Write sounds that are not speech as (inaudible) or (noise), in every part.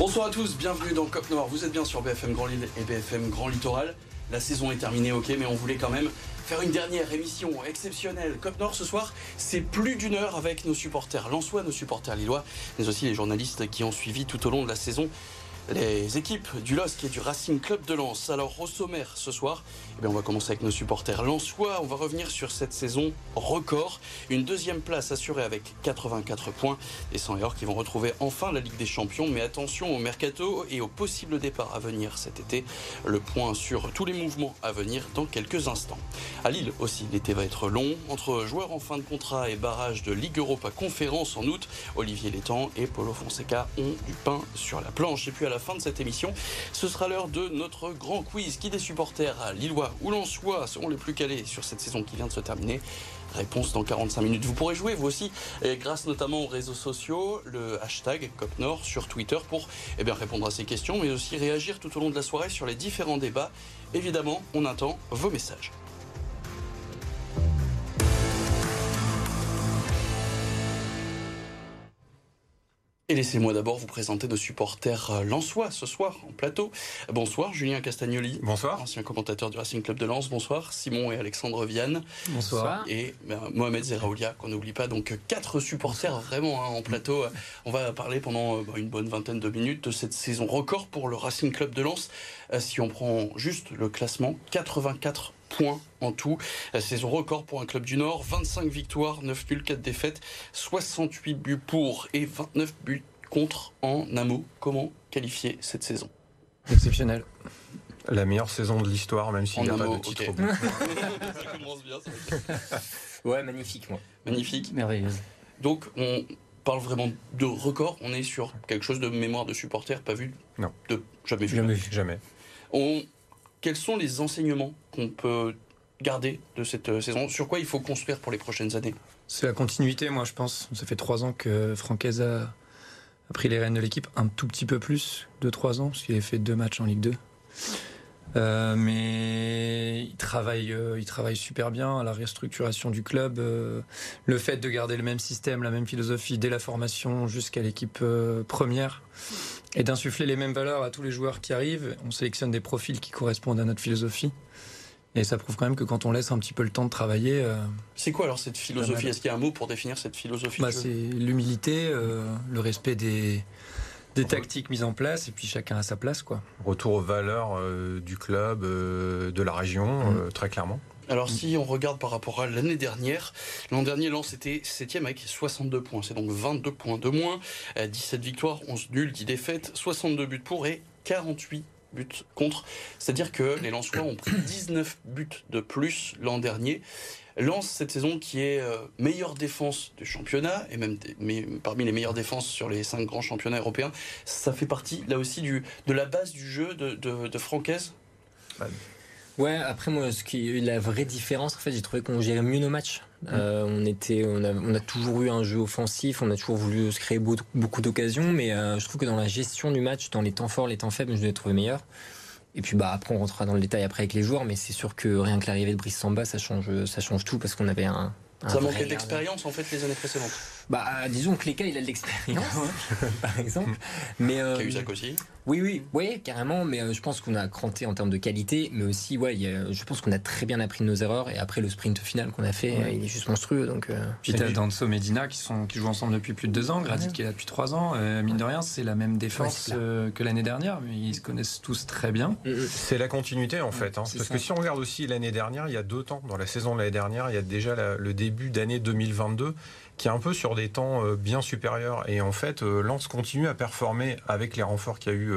Bonsoir à tous, bienvenue dans Cop Noir. Vous êtes bien sur BFM Grand Lille et BFM Grand Littoral. La saison est terminée, ok, mais on voulait quand même faire une dernière émission exceptionnelle. Cop Nord ce soir, c'est plus d'une heure avec nos supporters lensois, nos supporters lillois, mais aussi les journalistes qui ont suivi tout au long de la saison les équipes du LOSC et du Racing Club de Lens. Alors au sommaire ce soir, eh on va commencer avec nos supporters lensois. On va revenir sur cette saison record. Une deuxième place assurée avec 84 points. Les 100 et or qui vont retrouver enfin la Ligue des Champions. Mais attention au mercato et au possible départ à venir cet été. Le point sur tous les mouvements à venir dans quelques instants. À Lille aussi, l'été va être long. Entre joueurs en fin de contrat et barrage de Ligue Europa Conférence en août, Olivier Létang et Paulo Fonseca ont du pain sur la planche. Et puis à la fin de cette émission, ce sera l'heure de notre grand quiz. Qui des supporters à Lillois ou Lensois seront les plus calés sur cette saison qui vient de se terminer Réponse dans 45 minutes. Vous pourrez jouer vous aussi, grâce notamment aux réseaux sociaux, le hashtag COPNOR sur Twitter pour eh bien, répondre à ces questions, mais aussi réagir tout au long de la soirée sur les différents débats. Évidemment, on attend vos messages. Et laissez-moi d'abord vous présenter nos supporters euh, lensois ce soir en plateau. Bonsoir Julien Castagnoli. Bonsoir. Ancien commentateur du Racing Club de Lens. Bonsoir Simon et Alexandre Vianne. Bonsoir. Et ben, Mohamed Zeraoulia qu'on n'oublie pas. Donc quatre supporters vraiment hein, en plateau. On va parler pendant euh, une bonne vingtaine de minutes de cette saison record pour le Racing Club de Lens. Euh, si on prend juste le classement, 84 points en tout. Saison record pour un club du Nord, 25 victoires, 9 nuls, 4 défaites, 68 buts pour et 29 buts contre en un Comment qualifier cette saison? Exceptionnel. La meilleure saison de l'histoire, même s'il n'y a pas de titre au bout. ça commence bien. Ça ouais, magnifique, moi. Magnifique. Merveilleuse. Donc, on parle vraiment de record. On est sur quelque chose de mémoire de supporter, pas vu Non. De jamais vu. Jamais vu. Jamais. On, quels sont les enseignements qu'on peut garder de cette euh, saison? Sur quoi il faut construire pour les prochaines années? C'est la continuité, moi, je pense. Ça fait trois ans que Francaise a, pris les rênes de l'équipe, un tout petit peu plus de trois ans, parce qu'il a fait deux matchs en Ligue 2. Euh, mais il travaille, euh, il travaille super bien à la restructuration du club. Le fait de garder le même système, la même philosophie dès la formation jusqu'à l'équipe première et d'insuffler les mêmes valeurs à tous les joueurs qui arrivent. On sélectionne des profils qui correspondent à notre philosophie. Et ça prouve quand même que quand on laisse un petit peu le temps de travailler. Euh, c'est quoi alors cette philosophie Est-ce qu'il y a un mot pour définir cette philosophie bah, C'est l'humilité, euh, le respect des, des tactiques mises en place, et puis chacun à sa place. Quoi. Retour aux valeurs euh, du club, euh, de la région, mmh. très clairement. Alors si on regarde par rapport à l'année dernière, l'an dernier Lens était 7 avec 62 points, c'est donc 22 points de moins, 17 victoires, 11 nuls, 10 défaites, 62 buts pour et 48 buts contre. C'est-à-dire que les Lensois ont pris 19 buts de plus l'an dernier. Lens cette saison qui est euh, meilleure défense du championnat et même parmi les meilleures défenses sur les cinq grands championnats européens, ça fait partie là aussi de la base du jeu de, de, de Francaise? Ouais, après moi, ce qui la vraie différence, en fait, j'ai trouvé qu'on gérait mieux nos matchs. Euh, on était, on a, on a, toujours eu un jeu offensif, on a toujours voulu se créer beaucoup, beaucoup d'occasions, mais euh, je trouve que dans la gestion du match, dans les temps forts, les temps faibles, je l'ai trouvé meilleur. Et puis bah après on rentrera dans le détail après avec les joueurs, mais c'est sûr que rien que l'arrivée de Brice Samba, ça change, ça change tout parce qu'on avait un, un ça manquait d'expérience en fait les années précédentes. Bah disons que les cas il a de l'expérience (laughs) (laughs) par exemple, mais euh, Cahuzac aussi. Oui oui oui carrément, mais euh, je pense qu'on a cranté en termes de qualité, mais aussi ouais a, je pense qu'on a très bien appris de nos erreurs et après le sprint final qu'on a fait, ouais. il est juste monstrueux donc. Euh... Puis t'as Danso Medina qui sont qui jouent ensemble depuis plus de deux ans, Gradit ouais. qui est là depuis trois ans, euh, mine de rien c'est la même défense ouais, que l'année dernière, mais ils se connaissent tous très bien. C'est la continuité en fait, hein, parce ça. que si on regarde aussi l'année dernière, il y a deux temps dans la saison de l'année dernière, il y a déjà la, le début début d'année 2022 qui est un peu sur des temps bien supérieurs. Et en fait, Lens continue à performer avec les renforts qu'il y a eu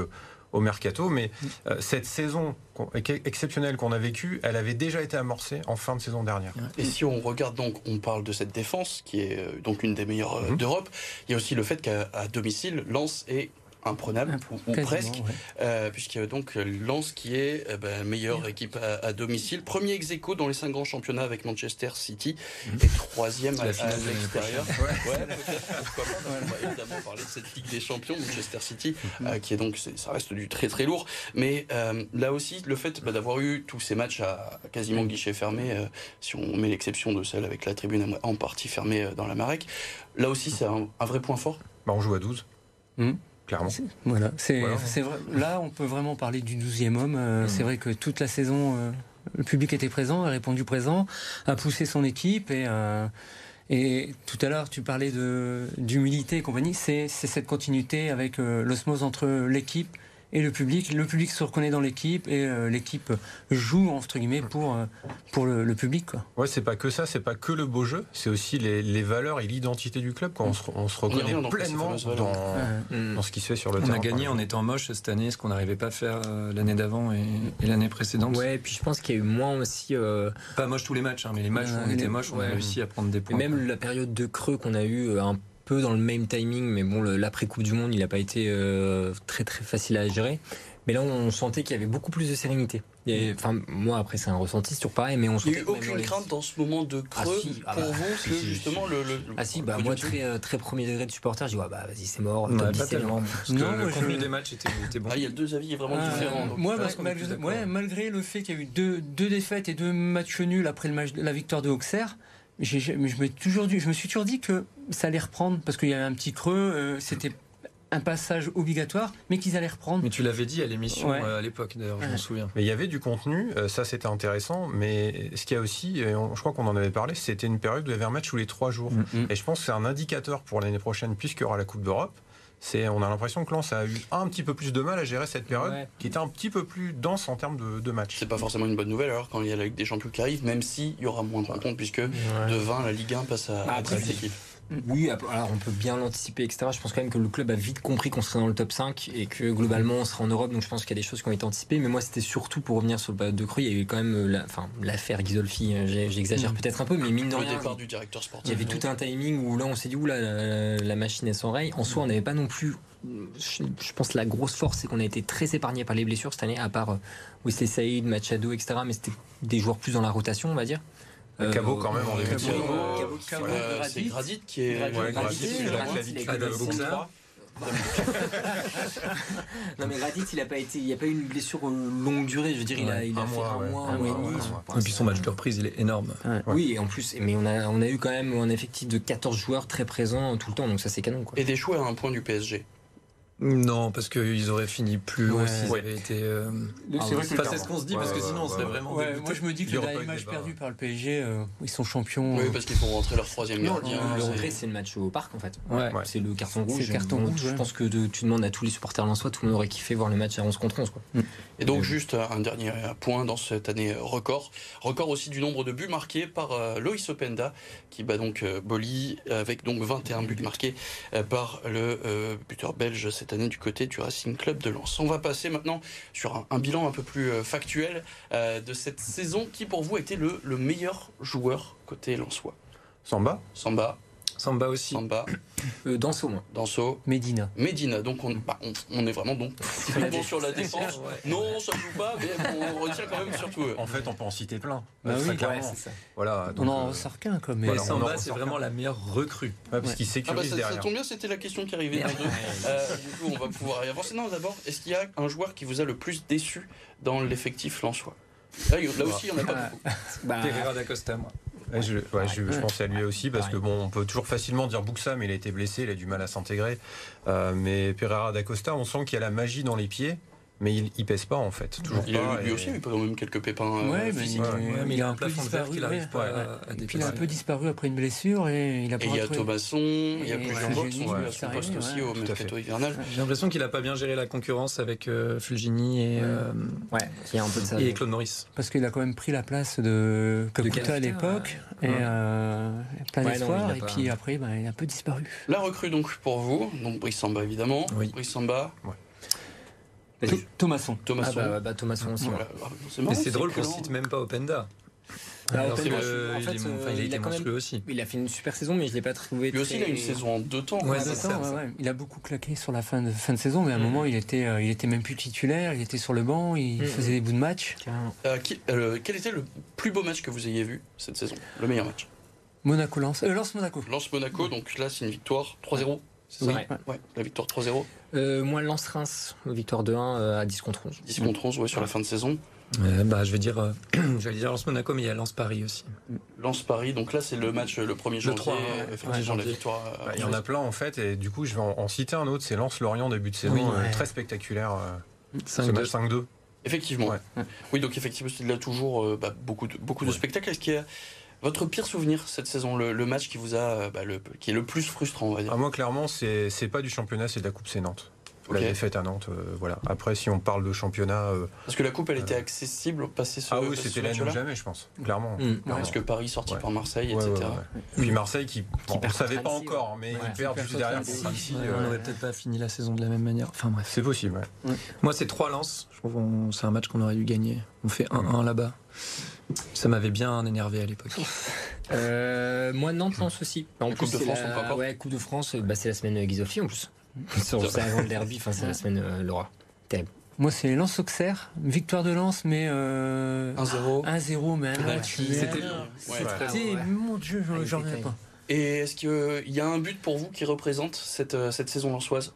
au mercato. Mais euh, cette saison exceptionnelle qu'on a vécue, elle avait déjà été amorcée en fin de saison dernière. Et si on regarde donc, on parle de cette défense qui est donc une des meilleures mmh. d'Europe. Il y a aussi le fait qu'à domicile, Lens est imprenable ou, ou presque, ouais. euh, puisqu'il y a donc Lens qui est euh, bah, meilleure ouais. équipe à, à, domicile, premier ex aequo dans les cinq grands championnats avec Manchester City mmh. et troisième à, à l'extérieur. Ouais. On va évidemment parler de cette Ligue des Champions, Manchester City, mmh. euh, qui est donc ça reste du très très lourd, mais euh, là aussi le fait bah, d'avoir eu tous ces matchs à quasiment guichet fermé, euh, si on met l'exception de celle avec la tribune en partie fermée dans la Marek, là aussi c'est un, un, vrai point fort. Bah, on joue à 12. Mmh clairement. Voilà, c'est vrai. Là, on peut vraiment parler du 12e homme. Euh, c'est vrai que toute la saison, euh, le public était présent, a répondu présent, a poussé son équipe et. Euh, et tout à l'heure, tu parlais d'humilité et compagnie. C'est cette continuité avec l'osmose entre l'équipe et le public. Le public se reconnaît dans l'équipe et euh, l'équipe joue entre guillemets pour euh, pour le, public. Quoi. Ouais, c'est pas que ça, c'est pas que le beau jeu, c'est aussi les, les, valeurs et l'identité du club. Quand on se, on se reconnaît pleinement dans, dans, ce qui se fait sur le on terrain. On a gagné en étant moche cette année, ce qu'on n'arrivait pas à faire euh, l'année d'avant et, l'année précédente. Ouais, et puis je pense qu'il y a eu moins aussi. Pas moche tous les matchs, hein, mais les matchs où on était moche, on a réussi à prendre des points. Et même la période de creux qu'on a eu un peu dans le même timing, mais bon, l'après Coupe du Monde, il n'a pas été très très facile à gérer. Mais là, on sentait qu'il y avait beaucoup plus de sérénité. enfin, moi, après, c'est un ressenti, sur pareil, mais on Il n'y a eu aucune crainte dans ce moment de ah, creux ah, pour bah, vous, (laughs) que justement le, Ah si, bah moi, très, euh, très premier degré de supporter, je dis, ouais, bah vas-y, c'est mort. Non, pas tellement. Parce que le contenu des matchs était, bon. Ah, il y a deux avis vraiment ah, différents. moi, malgré, le fait qu'il y a eu deux, deux défaites et deux matchs nuls après le match, la victoire de Auxerre, je, je, me toujours dit, je me suis toujours dit que ça allait reprendre parce qu'il y avait un petit creux. Euh, c'était un passage obligatoire, mais qu'ils allaient reprendre. Mais tu l'avais dit à l'émission euh, à l'époque, d'ailleurs, je m'en souviens. Mais il y avait du contenu, euh, ça c'était intéressant, mais ce qu'il y a aussi, je crois qu'on en avait parlé, c'était une période où il y avait un match tous les trois jours. Mm, mm. Et je pense que c'est un indicateur pour l'année prochaine, puisqu'il y aura la Coupe d'Europe. C'est, on a l'impression que Lens a eu un petit peu plus de mal à gérer cette période, qui était un petit peu plus dense en termes de, de matchs. C'est pas forcément une bonne nouvelle alors quand il y a la Ligue des Champions qui arrive, même s'il y aura moins de rencontres, puisque de 20, la Ligue 1 passe à, à 13 équipes. Oui, alors on peut bien l'anticiper, etc. Je pense quand même que le club a vite compris qu'on serait dans le top 5 et que globalement on serait en Europe. Donc je pense qu'il y a des choses qui ont été anticipées. Mais moi, c'était surtout pour revenir sur le période de creux. Il y a eu quand même euh, la, enfin, l'affaire Ghisolfi. Euh, j'exagère mm. peut-être un peu, mais mine de rien. Le départ du directeur sportif. Il y avait tout un timing où là on s'est dit, oula, la, la machine est sans rail. En soi, on n'avait pas non plus je, pense la grosse force, c'est qu'on a été très épargné par les blessures cette année, à part euh, Wesley Saïd, Machado, etc. Mais c'était des joueurs plus dans la rotation, on va dire. Euh, Cabot quand même en début de saison. C'est Gradit qui est. non mais Radit il a pas été il n'y a pas eu une blessure longue durée je veux dire il a, il a fait un mois un mois et demi et puis son match de reprise il est énorme. Oui et en plus mais on a on a eu quand même un effectif de 14 joueurs très présents tout le temps donc ça c'est canon quoi. et des choix à un point du PSG non, parce qu'ils auraient fini plus haut s'ils avaient été. Euh... c'est ce qu'on se dit, parce que sinon on serait vraiment. moi je me dis que la match perdu par le PSG, euh, ils sont champions. Oui, parce qu'ils font rentrer leur troisième gardien. Le retrait, c'est le match au parc en fait. C'est le carton rouge. carton rouge. Je pense que tu demandes à tous les supporters soi, tout le monde aurait kiffé voir le match à 11 contre 11. Quoi. Mm. Et donc, juste un dernier point dans cette année record. Record aussi du nombre de buts marqués par euh, Loïs Openda, qui bat donc euh, Boli, avec donc 21 buts marqués par le buteur belge cette année du côté du Racing Club de Lens. On va passer maintenant sur un, bilan un peu plus euh, factuel euh, de cette saison. Qui pour vous a été le, le meilleur joueur côté lensois Samba? Samba. Samba aussi. Samba. (coughs) Euh, Danso, moi. Danso. Medina. Medina. Donc on, bah, on, est vraiment donc (laughs) sur la défense. Non, ça joue pas, mais on (laughs) retient quand même surtout. En fait, on peut en citer plein. Bah oui, c'est ça. Voilà. on en ressort qu'un comme. Mais Samba, c'est vraiment la meilleure recrue. parce qu'il sécurise ah bah, ça, tombe bien, c'était la question qui arrivait. euh, du coup, on va pouvoir y avancer. Non, d'abord, est-ce qu'il y a un joueur qui vous a le plus déçu dans l'effectif lensois? Là, là aussi, on n'a pas beaucoup. (laughs) Bah, Pereira d'Acosta, moi je, ouais, je, je, pensais à lui aussi parce que bon, on peut toujours facilement dire Buxa, mais il a été blessé, il a du mal à s'intégrer. Euh, mais Pereira d'Acosta, on sent qu'il y a la magie dans les pieds mais il, il pèse pas en fait. Toujours il pas, a, lui aussi il a eu quand même quelques pépins euh, ouais, mais physiques. Ouais, mais il a un peu disparu. Il, arrive pas à, à il a un peu disparu après une blessure et il a. Et il y a Thomasson, il y a plusieurs joueurs qui sont à son poste aussi au mercato hivernal. J'ai l'impression qu'il a pas bien géré la concurrence avec euh, Fulgini et euh, ouais, il y a un peu de ça. Et Claude Maurice. Parce qu'il a quand même pris la place de Kakuta à l'époque et plein d'espoir et puis après bah, il a un peu disparu. La recrue donc pour vous, donc Brice Samba évidemment. Brice Samba. Thomasson. Thomasson. Ah bah, bah, Thomasson aussi. Mais c'est drôle qu'on cite même pas Openda. Ah, en fait, il, euh, il, a quand même, aussi. Il a fait une super saison, mais je l'ai pas trouvé. Lui aussi, il a une saison en deux temps. Ouais, Il a beaucoup claqué sur la fin de, fin de saison, mais à un mm. moment, il était, euh, il était même plus titulaire. Il était sur le banc, il mm. faisait des bouts de match. Euh, quel était le plus beau match que vous ayez vu cette saison? Le meilleur match? Monaco Lance. Lance Monaco. Lance Monaco. Donc là, c'est une victoire 3-0. C'est ça ouais. La victoire 3-0. Euh, moi, Lens-Reims, victoire de 1 euh, à 10 contre 11. 10 contre 11, ouais, sur la fin de saison. bah, je vais dire, euh, (clears throat) dire Lens Monaco, mais il y a Lens Paris aussi. Lance Paris. Donc là, c'est le match le 1er janvier. 3, effectivement, la victoire. Bah, il y en a plein en fait, et du coup, je vais en, citer un autre. C'est Lance Lorient début de saison, Oui, ouais. très spectaculaire. euh, ce 5-2. match 5-2. Effectivement. Ouais. Oui, donc effectivement, il y a toujours euh, bah, beaucoup de, beaucoup de Ouais. spectacles. Est-ce qu'il y a votre pire souvenir cette saison, le, le match qui vous a, euh, bah, le, qui est le plus frustrant, on va dire Ah, moi, clairement, c'est c'est pas du championnat, c'est de la Coupe, c'est Nantes. La défaite à Nantes, euh, voilà. Après, si on parle de championnat, euh, Parce que la coupe, elle était accessible passer ce ah oui, c'était l'année ou jamais, je pense, clairement. Mm. Ouais, Clairement. Parce que Paris sorti Ouais. par Marseille, Ouais, etc. ouais, ouais. Puis Marseille qui, bon, on perd ne savait pas encore, mais ouais. ils perdent qui juste perd derrière. Ouais, euh, on n'aurait peut-être pas fini la saison de la même manière. Enfin bref. C'est possible, ouais. Moi, c'est trois lances. Je trouve qu'on- c'est un match qu'on aurait dû gagner. On fait 1-1 là-bas. Ça m'avait bien énervé à l'époque. Euh, moi, Nantes lance aussi. En La plus, Coupe de France, la... on peut encore ouais, Coupe de France, bah, c'est la semaine euh, Guizoffi en plus. (laughs) C'est avant le derby, enfin, c'est la semaine euh, Laura. Moi, c'est Lens Auxerre, victoire de Lens, mais euh, 1-0. 1-0, mais un match. Penalty. mais C'était- Ouais. c'était- Mon Dieu, j'en- Ah, reviens pas. Et est-ce qu'il y a un but pour vous qui représente cette, euh, cette saison lançoise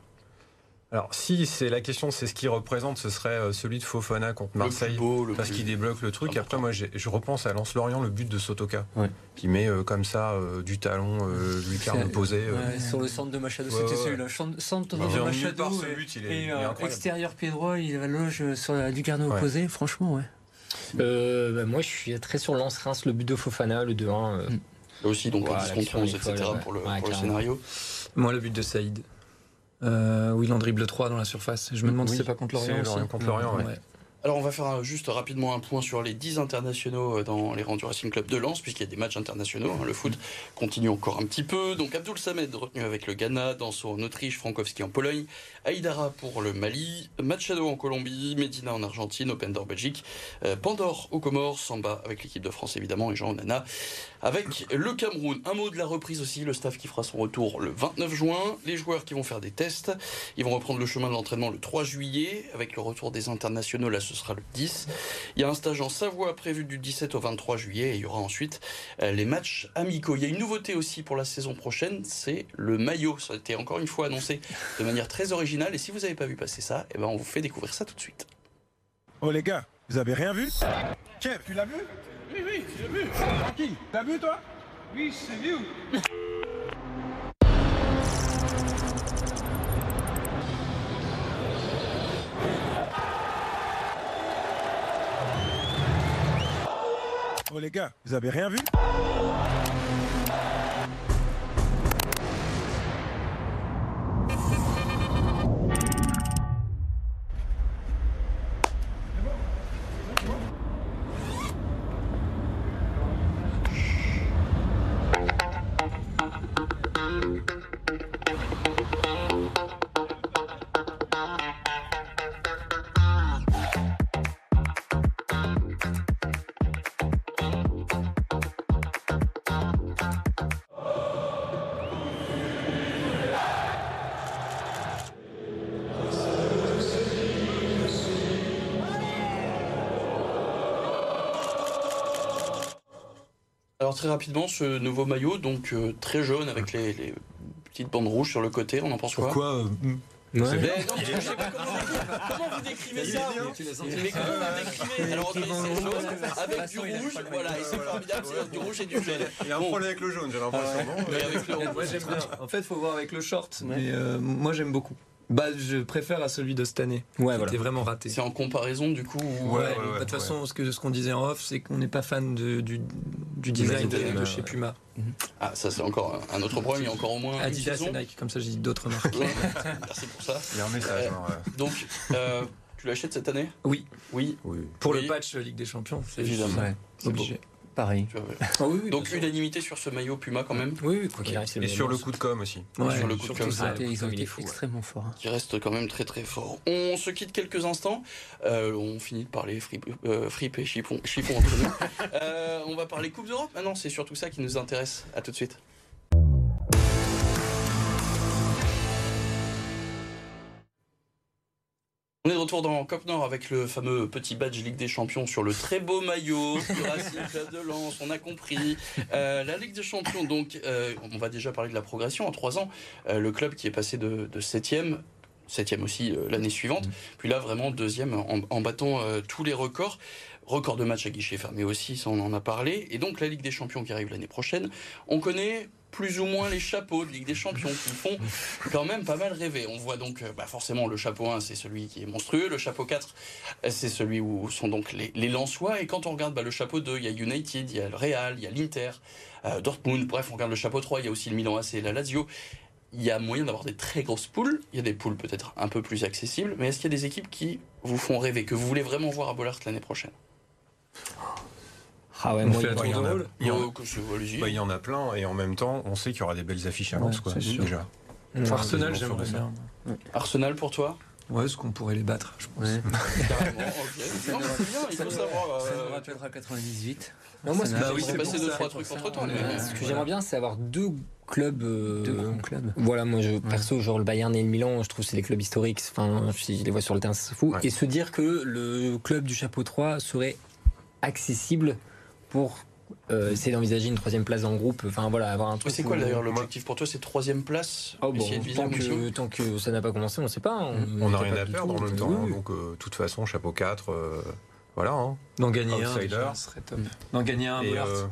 Alors, si c'est la question, c'est ce qu'il représente, ce serait euh, celui de Fofana contre Le Marseille. plus beau, le Parce qu'il débloque le truc. Après, moi, je repense à Lens-Lorient, le but de Sotoka, Ouais. qui met euh, comme ça euh, du talon, euh, lucarne euh. Ouais, sur le centre de Machado, Ouais, c'était ouais. celui-là. Centre de Machado part, ce et, but, il est, et, il est incroyable. extérieur pied droit, il va loge sur la lucarne Ouais. opposée. Franchement, ouais. Euh, bah, moi, je suis très sur Lens-Reims, le but de Fofana, le 2-1. euh, Mm. Là aussi, donc Voilà, 10 contre l'action 11, est folle, etc. ouais. pour le, Ouais, pour le scénario. Moi, le but de Saïd. Euh, où il en dribble 3 dans la surface. Je me demande Oui, si c'est pas contre Lorient c'est aussi. Contre Lorient, ouais. Alors on va faire un- juste rapidement un point sur les 10 internationaux euh, dans les rangs du Racing Club de Lens, puisqu'il y a des matchs internationaux. hein. le foot continue encore un petit peu. Donc Abdul Samed retenu avec le Ghana, Danso en Autriche, Frankowski en Pologne, Aïdara pour le Mali, Machado en Colombie, Medina en Argentine, Openda en Belgique, euh, Pandore aux Comores, Samba avec l'équipe de France évidemment et Jean Onana avec le Cameroun. Un mot de la reprise aussi, le staff qui fera son retour le 29 juin, les joueurs qui vont faire des tests, ils vont reprendre le chemin de l'entraînement le 3 juillet avec le retour des internationaux, là ce sera le 10. Il y a un stage en Savoie prévu du 17 au 23 juillet et il y aura ensuite euh, les matchs amicaux. Il y a une nouveauté aussi pour la saison prochaine, c'est le maillot. Ça a été encore une fois annoncé de manière très originale et si vous n'avez pas vu passer ça, eh ben on vous fait découvrir ça tout de suite. Oh les gars, vous avez rien vu Kev, tu l'as vu Oui, oui, j'ai vu. Qui T'as vu toi Oui, c'est vu. Oh les gars, vous avez rien vu Alors très rapidement, ce nouveau maillot, donc euh, très jaune avec les, les petites bandes rouges sur le côté, on en pense quoi Pourquoi euh, Mais Ouais. non, je sais pas comment, comment vous décrivez ça Mais comment vous décrivez Alors ok, c'est jaune avec du rouge, voilà, et c'est formidable, c'est du rouge et du jaune. (laughs) Il y a un problème avec le jaune, j'ai l'impression. non Mais avec le rouge. Moi j'aime bien. (laughs) En fait, faut voir avec le short, mais euh, moi j'aime beaucoup. Bah, je préfère à celui de cette année. Ouais, C'était voilà. vraiment raté. C'est en comparaison du coup où- Ouais, Ouais, ouais, de ouais, toute façon, ce que ce qu'on disait en off, c'est qu'on n'est pas fan de- du, du design de, chez. Puma. Ah ça c'est encore un autre problème, il y a encore au moins Adidas et Nike, comme ça j'ai dit d'autres marques. Ouais, Merci pour ça. Il y a un message. hein, ouais. Donc, euh, tu l'achètes cette année? Oui, Oui. Oui. pour Oui. le patch Ligue des Champions, c'est Évidemment. Ouais, C'est obligé. Vois, ouais. Ah oui, oui, Donc unanimité sur ce maillot Puma quand même, Oui, oui, quoi qu'il arrive, c'est Et sur le coup de com aussi. Ouais, sur le coup de com'. ça. Ils ont été- ils ont il est été fou, ouais. extrêmement forts. hein. qui reste quand même très très fort. On se quitte quelques instants. Euh, on finit de parler fripe, euh, fripe et chiffon, chiffon entre nous. (laughs) Euh, on va parler Coupe d'Europe maintenant, c'est surtout ça qui nous intéresse. À tout de suite. On est de retour dans Cop Nord avec le fameux petit badge Ligue des Champions sur le très beau maillot de Lens. On a compris. Euh, la Ligue des Champions, donc, euh, on va déjà parler de la progression. En trois ans, euh, le club qui est passé de, 7e, 7e aussi l'année suivante, puis là vraiment deuxième en, battant tous les records. Record de matchs à guichet fermé aussi, ça on en a parlé. Et donc la Ligue des Champions qui arrive l'année prochaine, on connaît plus ou moins les chapeaux de Ligue des Champions qui font quand même pas mal rêver. On voit donc bah forcément le chapeau 1, c'est celui qui est monstrueux. Le chapeau 4, c'est celui où sont donc les, les Lensois. Et quand on regarde bah, le chapeau 2, il y a United, il y a le Real, il y a l'Inter, euh, Dortmund. Bref, on regarde le chapeau 3, il y a aussi le Milan AC et la Lazio. Il y a moyen d'avoir des très grosses poules. Il y a des poules peut-être un peu plus accessibles. Mais est-ce qu'il y a des équipes qui vous font rêver, que vous voulez vraiment voir à Bollard l'année prochaine? Ah ouais, moi, il, y en a, il, y en a, bah, il y en a plein et en même temps, on sait qu'il y aura des belles affiches à Lens, ouais, quoi, déjà. Mmh. Arsenal, j'aimerais bien. Arsenal pour toi? Ouais, est-ce qu'on pourrait les battre, je pense. Ouais. (laughs) Carrément, ok. Non, c'est bien, il faut savoir. Ça euh, me rappellera 98. Non, moi, ce que bah j'aimerais- oui, ça, deux, trois trucs entre temps. ce que j'aimerais bien, c'est avoir deux clubs. euh, Deux grands clubs. Voilà, moi, je, perso, genre le Bayern et le Milan, je trouve que c'est des clubs historiques. Enfin, si je les vois sur le terrain, c'est fou. Ouais. Et se dire que le club du chapeau 3 serait accessible pour euh, essayer d'envisager une troisième place dans le groupe. Enfin, voilà, avoir un Mais truc. c'est quoi d'ailleurs l'objectif pour toi C'est troisième place Oh, bon, tant, un que, tant que ça n'a pas commencé, on ne sait pas. hein. On n'a rien à perdre en même temps. Oui, hein, donc, euh, de toute façon, chapeau 4, euh, voilà. hein. D'en gagner un, Outsider. ce serait top. D'en gagner un, Et, euh,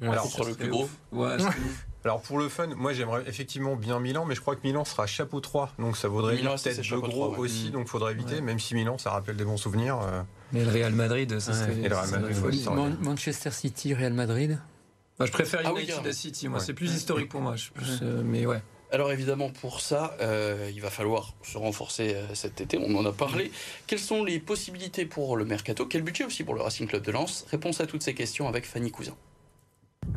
Ouais, alors, Contre le plus gros. Ouais, (laughs) alors pour le fun, moi j'aimerais effectivement bien Milan, mais je crois que Milan sera chapeau 3, donc ça vaudrait Milan, dire c'est peut-être chapeau gros 3, ouais. aussi, Mm. donc faudrait éviter, Ouais. même si Milan ça rappelle des bons souvenirs. Mais le Real Madrid, ça Ouais. serait. Et le Real Madrid, folie. Man- Manchester City, Real Madrid. Bah, je préfère Ah United à City, moi Ouais. c'est plus historique pour moi. Je suis plus, euh, mais ouais. Alors évidemment, pour ça, euh, il va falloir se renforcer euh, cet été, on en a parlé. Quelles sont les possibilités pour le mercato? Quel budget aussi pour le Racing Club de Lens? Réponse à toutes ces questions avec Fanny Cousin.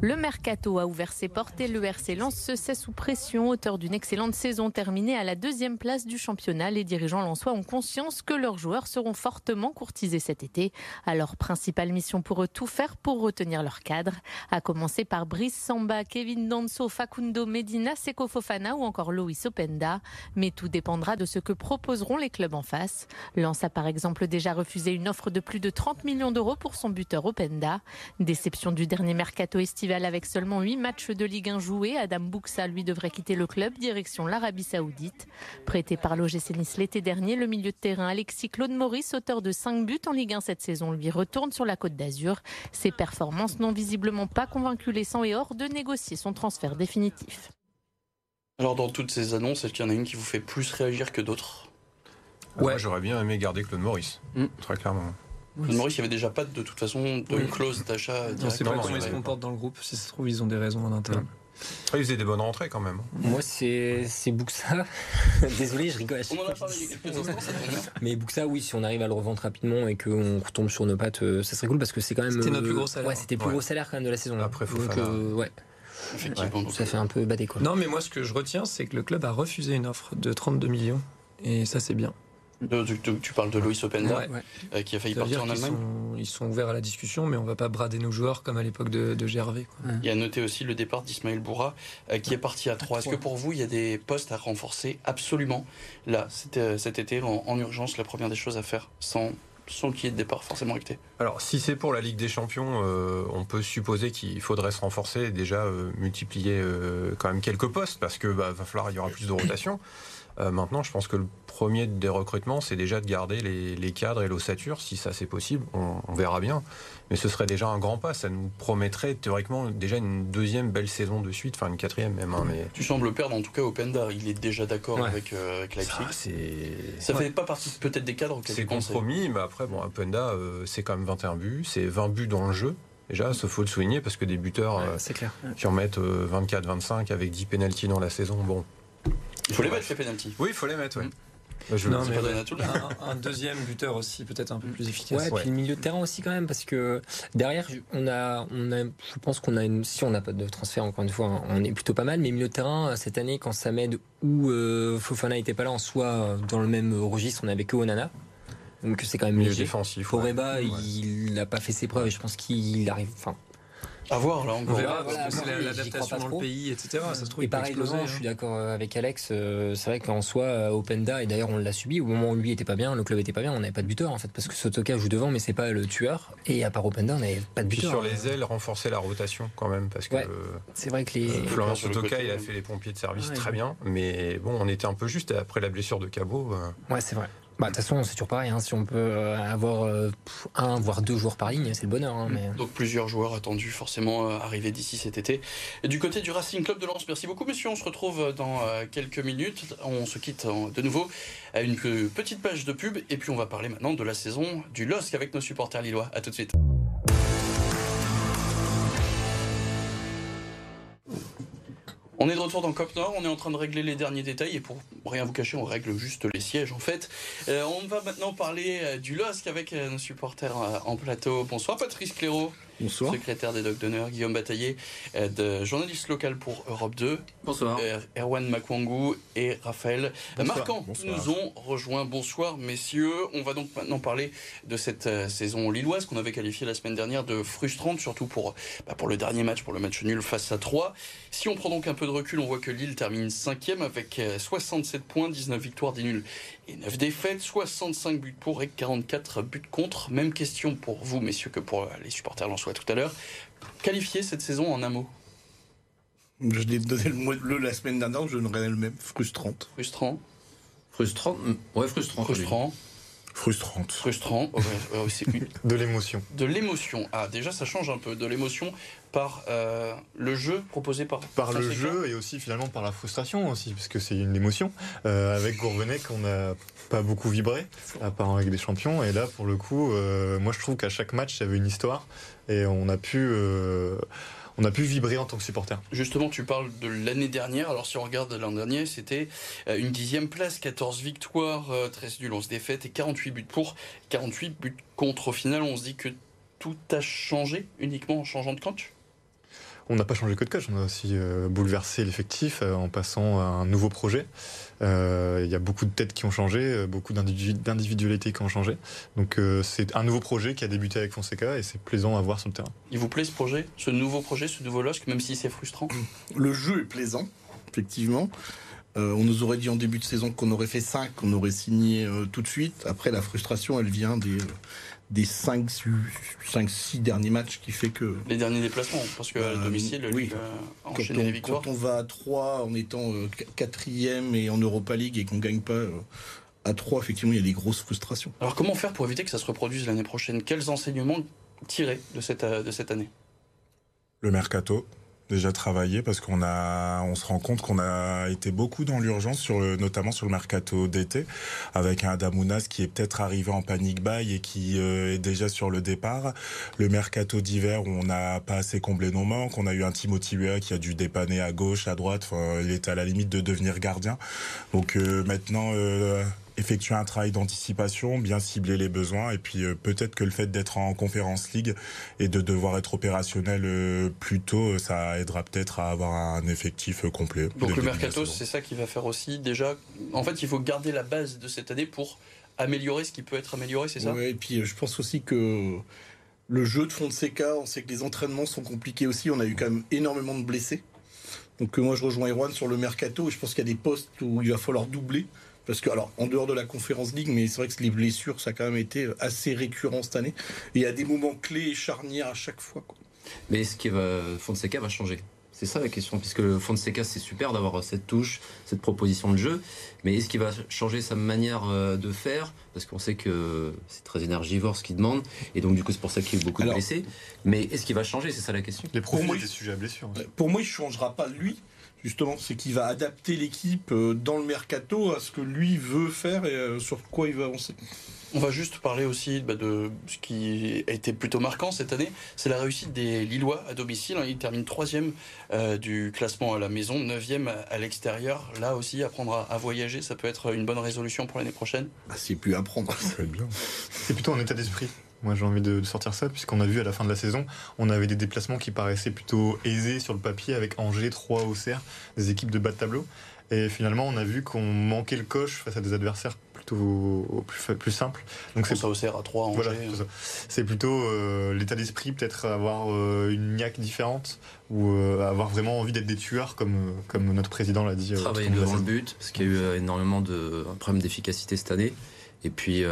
Le mercato a ouvert ses portes et le RC Lens se sait sous pression, auteur d'une excellente saison terminée à la deuxième place du championnat. Les dirigeants lensois ont conscience que leurs joueurs seront fortement courtisés cet été. Alors, principale mission pour eux, tout faire pour retenir leur cadre. À commencer par Brice Samba, Kevin Danso, Facundo Medina, Seko Fofana ou encore Loïs Openda. Mais tout dépendra de ce que proposeront les clubs en face. Lens a par exemple déjà refusé une offre de plus de 30 millions d'euros pour son buteur Openda. Déception du dernier mercato estival avec seulement 8 matchs de Ligue 1 joués. Adam Bouksa, lui, devrait quitter le club, direction l'Arabie Saoudite. Prêté par l'OGC Nice l'été dernier, le milieu de terrain Alexis Claude Maurice, auteur de 5 buts en Ligue 1 cette saison, lui retourne sur la côte d'Azur. Ses performances n'ont visiblement pas convaincu les 100 et hors de négocier son transfert définitif. Alors dans toutes ces annonces, est-ce qu'il y en a une qui vous fait plus réagir que d'autres? Moi Ouais. j'aurais bien aimé garder Claude Maurice, Mm. très clairement. Claude Maurice, il n'y avait déjà pas de toute façon de Oui. clause d'achat On direct. sait pas comment ils se comportent dans le groupe. Si ça se trouve, ils ont des raisons en interne. Après, il faisait des bonnes rentrées quand même. Moi, c'est c'est Buxa. (laughs) Désolé, je rigole. On en a parlé il y je a quelques instants. Mais Buxa, oui, si on arrive à le revendre rapidement et qu'on retombe sur nos pattes, euh, ça serait cool parce que c'est quand même. C'était notre euh, plus gros salaire. Ouais, c'était le plus Ouais. gros salaire quand même de la saison. Après Donc, Fofana. euh, ouais, Effectivement. donc, ça fait un peu badé quoi. Non, mais moi, ce que je retiens, c'est que le club a refusé une offre de 32 millions. Et ça, c'est bien. De- tu, parles de Loïs Openda, Ouais. euh, qui a failli partir en Allemagne. sont, ils sont ouverts à la discussion, mais on va pas brader nos joueurs comme à l'époque de, de GRV. quoi. Il y a noté aussi le départ d'Ismaël Bourra, euh, qui est parti à 3. Est-ce que pour vous, il y a des postes à renforcer absolument là, cet, euh, cet été, en, en urgence, la première des choses à faire, sans, sans qu'il y ait de départ forcément acté Alors, si c'est pour la Ligue des Champions, euh, on peut supposer qu'il faudrait se renforcer et déjà euh, multiplier euh, quand même quelques postes parce que bah, va falloir, il y aura plus de rotation. Euh, maintenant, je pense que le premier des recrutements, c'est déjà de garder les, les cadres et l'ossature. Si ça c'est possible, on, on verra bien. Mais ce serait déjà un grand pas. Ça nous promettrait théoriquement déjà une deuxième belle saison de suite, enfin une quatrième même. hein, mais Tu sembles perdre en tout cas Openda. Il est déjà d'accord Ouais. avec, euh, avec Leipzig. ça, Ça fait pas partie peut-être des cadres c'est compromis. Mais après, bon, Openda, euh, c'est quand même 21 buts, c'est 20 buts dans le jeu. Déjà, il faut le souligner parce que des buteurs euh, clair. qui en mettent 24-25 avec 10 pénalties dans la saison, bon. Il faut les mettre les pénalties. Oui, il faut les mettre, oui. Mm. Je Non, mais ouais. le monde. un, un deuxième buteur aussi, peut-être un peu plus Ouais, efficace. Ouais. puis le milieu de terrain aussi quand même parce que derrière on a on a je pense qu'on a une si on n'a pas de transfert encore une fois on est plutôt pas mal mais milieu de terrain cette année quand Samed ou euh, Fofana était pas là en soi dans le même registre on avait que Onana donc c'est quand même Milieu léger. défensif. Foreba ouais. il n'a pas fait ses preuves et je pense qu'il arrive enfin À voir là On verra, voilà, parce que c'est l'adaptation dans trop. le pays, etc. Ça se trouve, et il peut pareil exploser. hein. je suis d'accord avec Alex euh, c'est vrai qu'en soi euh, Openda et d'ailleurs on l'a subi au moment où lui était pas bien le club était pas bien on n'avait pas de buteur en fait parce que Sotoka joue devant mais c'est pas le tueur et à part Openda on n'avait pas de Puis buteur sur les ailes, renforcer la rotation quand même, parce que Ouais. euh, c'est vrai que les Florian sur le Sotoka, il a fait les pompiers de service Ouais. très bien, mais bon, on était un peu juste après la blessure de Cabot. euh, ouais c'est vrai Bah, de toute façon, c'est toujours pareil. Hein. Si on peut euh, avoir euh, un, voire deux joueurs par ligne, c'est le bonheur. Hein. Donc plusieurs joueurs attendus forcément euh, arriver d'ici cet été. Du côté du Racing Club de Lens, merci beaucoup monsieur. On se retrouve dans quelques minutes. On se quitte de nouveau à une petite page de pub. Et puis on va parler maintenant de la saison du LOSC avec nos supporters lillois. A tout de suite. On est de retour dans Cop Nord, on est en train de régler les derniers détails et pour rien vous cacher, on règle juste les sièges en fait. Euh, on va maintenant parler euh, du LOSC avec euh, nos supporters en plateau. Bonsoir Patrice Cléraud. Bonsoir. Secrétaire des Docs d'honneur, Guillaume Bataillé, de journaliste local pour Europe 2. Bonsoir. Erwan Makwangou et Raphaël Marquant nous ont rejoints. Bonsoir messieurs. On va donc maintenant parler de cette saison lilloise qu'on avait qualifiée la semaine dernière de frustrante, surtout pour, bah, pour le dernier match, pour le match nul face à 3. Si on prend donc un peu de recul, on voit que Lille termine cinquième avec 67 points, 19 victoires, 10 nuls et 9 défaites, 65 buts pour et 44 buts contre. Même question pour vous, messieurs, que pour les supporters lensois tout à l'heure. Qualifier cette saison en un mot? Je l'ai donné le mot la semaine dernière, je donnerais le même. Frustrante. Frustrant? Frustrant Ouais, frustrant. Frustrant. Frustrante. Frustrant. (laughs) de l'émotion. De l'émotion. Ah, déjà, ça change un peu. De l'émotion par euh, le jeu proposé par. Par le jeu et aussi finalement par la frustration aussi, parce que c'est une émotion. Euh, avec Gourvenec, on n'a pas beaucoup vibré, à part avec des champions. Et là, pour le coup, euh, moi je trouve qu'à chaque match, il y avait une histoire et on a pu on a pu vibrer en tant que supporter. Justement, tu parles de l'année dernière. Alors, si on regarde l'an dernier, c'était euh, une dixième place, 14 victoires, 13 nuls, 11 défaites et 48 buts pour, 48 buts contre. Au final, on se dit que tout a changé uniquement en changeant de coach? On n'a pas changé que de coach, on a aussi euh, bouleversé l'effectif euh, en passant à un nouveau projet. Euh, il y a beaucoup de têtes qui ont changé, beaucoup d'individualités qui ont changé. Donc c'est un nouveau projet qui a débuté avec Fonseca et c'est plaisant à voir sur le terrain. Il vous plaît ce projet, ce nouveau projet, ce nouveau LOSC, même si c'est frustrant? Le jeu est plaisant, effectivement. on nous aurait dit en début de saison qu'on aurait fait 5, qu'on aurait signé tout de suite. Après, la frustration, elle vient des, des 5-6 derniers matchs qui fait que. Les derniers déplacements, parce qu'à euh, domicile, oui. enchaîner les victoires. Quand on va à 3 en étant 4 euh, quatrième et en Europa League et qu'on gagne pas euh, à 3, effectivement, il y a des grosses frustrations. Alors comment faire pour éviter que ça se reproduise l'année prochaine? Quels enseignements tirer de cette, de cette année? Le mercato, déjà travaillé parce qu'on a, on se rend compte qu'on a été beaucoup dans l'urgence sur notamment sur le mercato d'été, avec un Adamounas qui est peut-être arrivé en panique buy et qui euh, est déjà sur le départ. Le mercato d'hiver où on n'a pas assez comblé nos manques, on a eu un Timothy qui a dû dépanner à gauche, à droite. Il était à la limite de devenir gardien. Donc euh, maintenant. Euh, effectuer un travail d'anticipation, bien cibler les besoins, et puis euh, peut-être que le fait d'être en conférence league et de devoir être opérationnel euh, plus tôt, ça aidera peut-être à avoir un effectif euh, complet. Donc le mercato, c'est ça qui va faire aussi déjà. En fait, il faut garder la base de cette année pour améliorer ce qui peut être amélioré, c'est ça? Oui, et puis je pense aussi que le jeu de fond de CK, on sait que les entraînements sont compliqués aussi. On a eu quand même énormément de blessés. Donc moi je rejoins Erwan sur le mercato et je pense qu'il y a des postes où il va falloir doubler. Parce que, alors, en dehors de la conférence League, mais c'est vrai que les blessures, ça a quand même été assez récurrent cette année. Et il y a des moments clés et charnières à chaque fois. Quoi. Mais est-ce que va, Fonseca va changer c'est ça la question, puisque Fonseca, c'est super d'avoir cette touche, cette proposition de jeu, mais est-ce qu'il va changer sa manière euh, de faire? Parce qu'on sait que c'est très énergivore ce qu'il demande, et donc du coup c'est pour ça qu'il y a eu beaucoup de blessés. Mais est-ce qu'il va changer? C'est ça la question. Les profils des sujets à blessure. Pour moi, il ne changera pas lui, justement, c'est qu'il va adapter l'équipe euh, dans le mercato à ce que lui veut faire et euh, sur quoi il veut avancer. On va juste parler aussi bah, de ce qui a été plutôt marquant cette année, c'est la réussite des Lillois à domicile. Ils terminent troisième euh, du classement à la maison, neuvième à l'extérieur. Là aussi, apprendre à, voyager, ça peut être une bonne résolution pour l'année prochaine. Ah, c'est plus apprendre. C'est plutôt un état d'esprit. Moi, j'ai envie de, sortir ça, puisqu'on a vu à la fin de la saison, on avait des déplacements qui paraissaient plutôt aisés sur le papier, avec Angers, 3 Auxerre, des équipes de bas de tableau. Et finalement, on a vu qu'on manquait le coche face à des adversaires plutôt plus, plus simples. Donc c'est ça Auxerre à 3 Angers. c'est plutôt euh, l'état d'esprit, peut-être avoir euh, une niaque différente ou euh, avoir vraiment envie d'être des tueurs, comme, comme notre président l'a dit. Travailler devant le but, parce qu'il y a eu énormément de problèmes d'efficacité cette année. Et puis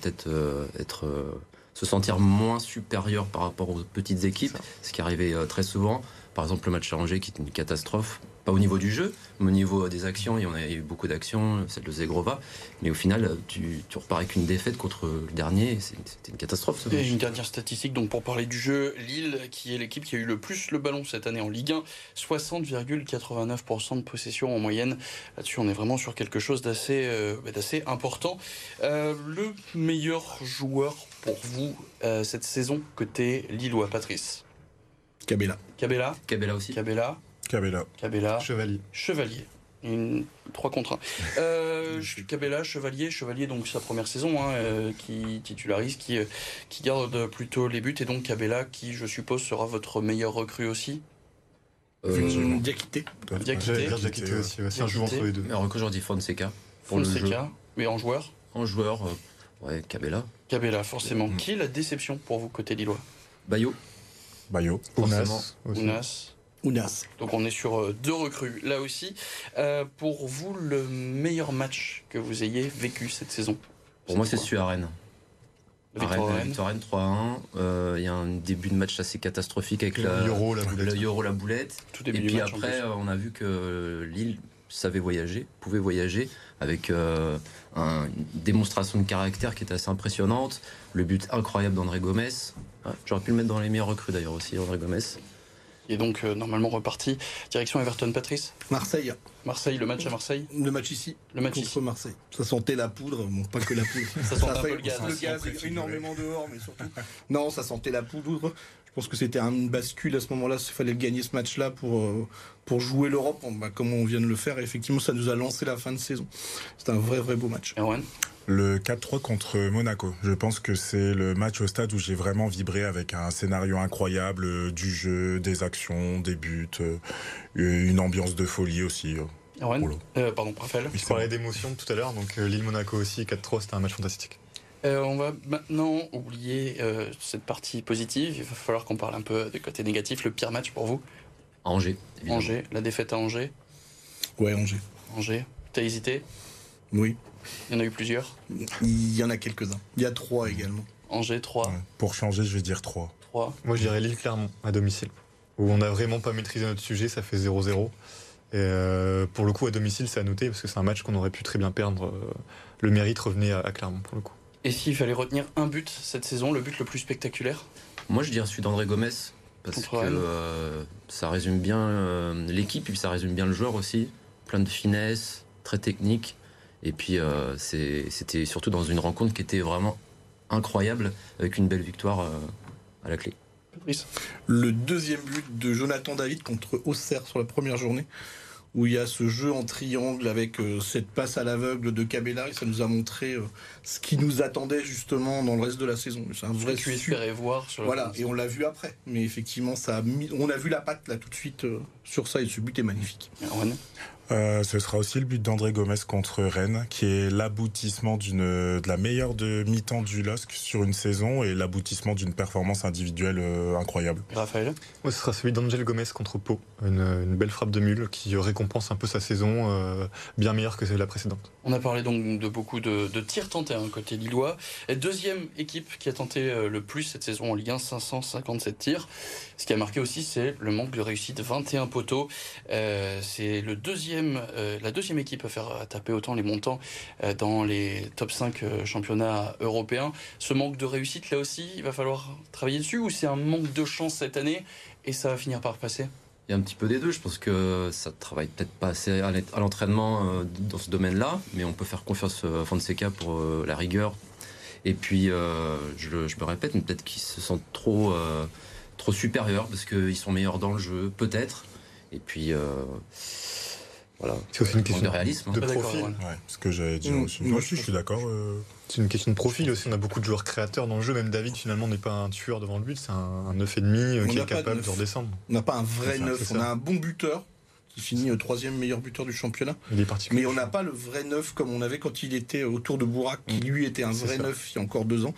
peut-être être se sentir moins supérieur par rapport aux petites équipes, ce qui arrivait euh, très souvent. Par exemple, le match à Angers qui est une catastrophe, pas au niveau du jeu, mais au niveau des actions. Il y en a eu beaucoup d'actions, celle de Zegrova. Mais au final, tu, tu repars avec une défaite contre le dernier. C'était une catastrophe. Ce Et une dernière statistique donc pour parler du jeu, Lille qui est l'équipe qui a eu le plus le ballon cette année en Ligue 1, 60,89% de possession en moyenne. Là-dessus, on est vraiment sur quelque chose d'assez euh, bah, important. Euh, le meilleur joueur pour vous euh, cette saison côté Lillois, Patrice Cabella. Cabella, Cabella aussi. Cabella, Cabella. Cabella, Chevalier. Chevalier. Une 3 contre 1. Euh, (laughs) Cabella, Chevalier, Chevalier, donc sa première saison, hein, euh, qui titularise, qui, euh, qui garde plutôt les buts, et donc Cabella, qui je suppose sera votre meilleur recrue aussi. Euh, Diakité. Diakité. Aussi. ouais, C'est un joueur entre les deux. en recrue, j'aurais dit Fonseca. Pour le jeu. Fonseca, mais en joueur. En joueur, euh, ouais, Cabella. Cabella, forcément. Mm. Qui est la déception pour vous côté Lillois? Bayo. Bayo. Forcément. Ounas aussi. Ounas. Ounas. Donc on est sur euh, deux recrues là aussi. Euh, pour vous, le meilleur match que vous ayez vécu cette saison? Pour moi, c'est celui à Rennes. Victoire Rennes, Rennes. victoire à Rennes 3-1. Euh, Il y a un début de match assez catastrophique avec Le la, Euro, la boulette. le Euro, la boulette. Tout Et début puis match, après, on a vu que Lille savait voyager, pouvait voyager, avec euh, un- une démonstration de caractère qui était assez impressionnante. Le but incroyable d'André Gomez. Ah, J'aurais pu le mettre dans les meilleures recrues d'ailleurs aussi, André Gomez. Et donc euh, normalement reparti. Direction Everton, Patrice? Marseille. Marseille, le match à Marseille? Le match ici. Le match contre ici. Marseille. Ça sentait la poudre, bon pas que la poudre. (laughs) Ça sentait un peu le gaz. Le gaz énormément dehors, mais surtout. (laughs) Non, ça sentait la poudre. Je pense que c'était une bascule à ce moment-là. Il fallait gagner ce match-là pour, euh, pour jouer l'Europe, bah, comme on vient de le faire. Et effectivement, ça nous a lancé la fin de saison. C'était un vrai, vrai beau match. Erwan? Le 4-3 contre Monaco. Je pense que c'est le match au stade où j'ai vraiment vibré avec un scénario incroyable, euh, du jeu, des actions, des buts, euh, une ambiance de folie aussi. euh. Erwan? Euh, pardon, Raphaël? Je parlais d'émotion tout à l'heure, donc Lille-Monaco aussi, 4-3, c'était un match fantastique. Euh, on va maintenant oublier euh, cette partie positive. Il va falloir qu'on parle un peu du côté négatif. Le pire match pour vous? Angers, évidemment. Angers, la défaite à Angers. Ouais, Angers. Angers. T'as hésité? Oui. Il y en a eu plusieurs? Il y en a quelques-uns. Il y a trois également. Angers, 3. Ouais. Pour changer, je vais dire 3. 3. Moi, je dirais Lille-Clermont, à domicile, où on n'a vraiment pas maîtrisé notre sujet, ça fait 0-0. Et euh, pour le coup, à domicile, c'est à noter, parce que c'est un match qu'on aurait pu très bien perdre. euh, Le mérite revenait à, à Clermont, pour le coup. Et s'il fallait retenir un but cette saison, le but le plus spectaculaire? Moi, je dirais celui d'André Gomez, parce que euh, ça résume bien euh, l'équipe, et puis ça résume bien le joueur aussi. Plein de finesse, très technique. Et puis, euh, c'était surtout dans une rencontre qui était vraiment incroyable, avec une belle victoire euh, à la clé. Patrice Le deuxième but de Jonathan David contre Auxerre sur la première journée, où il y a ce jeu en triangle avec euh, cette passe à l'aveugle de Cabella, et ça nous a montré euh, ce qui nous attendait justement dans le reste de la saison. C'est un vrai tu espérais voir sur Voilà, et on l'a vu après. Mais effectivement, ça a mis, on a vu la patte là tout de suite euh, sur ça, et ce but est magnifique. Euh, ce sera aussi le but d'André Gomez contre Rennes, qui est l'aboutissement d'une de la meilleure de mi-temps du LOSC sur une saison et l'aboutissement d'une performance individuelle euh, incroyable. Raphaël ce sera celui d'Angel Gomez contre Pau, une, une belle frappe de mule qui récompense un peu sa saison, euh, bien meilleure que la précédente. On a parlé donc de beaucoup de, de tirs tentés hein, côté Lillois. Et deuxième équipe qui a tenté euh, le plus cette saison en Ligue 1, 557 tirs. Ce qui a marqué aussi, c'est le manque de réussite, 21 poteaux. Euh, c'est le deuxième, euh, la deuxième équipe à faire taper autant les montants euh, dans les top 5 euh, championnats européens. Ce manque de réussite, là aussi, il va falloir travailler dessus ou c'est un manque de chance cette année et ça va finir par passer? Il y a un petit peu des deux. Je pense que ça travaille peut-être pas assez à l'en- à l'entraînement dans ce domaine-là, mais on peut faire confiance à Fonseca pour la rigueur. Et puis, je, me répète, peut-être qu'ils se sentent trop, trop supérieurs parce qu'ils sont meilleurs dans le jeu, peut-être. Et puis, voilà. C'est aussi une question de réalisme. hein. profil. Erwan. Ouais, ce que j'allais dire Mmh, aussi. mmh, Moi je aussi, je suis d'accord. euh, C'est une question de profil aussi. On a beaucoup de joueurs créateurs dans le jeu. Même David, finalement, n'est pas un tueur devant le but. C'est un, un 9,5 euh, qui est de capable de redescendre. On n'a pas un vrai C'est ça, neuf, c'est on ça. a un bon buteur qui finit euh, troisième meilleur buteur du championnat. Il est. Mais on n'a pas le vrai neuf comme on avait quand il était autour de Bourak, qui lui était un vrai ça. neuf il y a encore deux ans.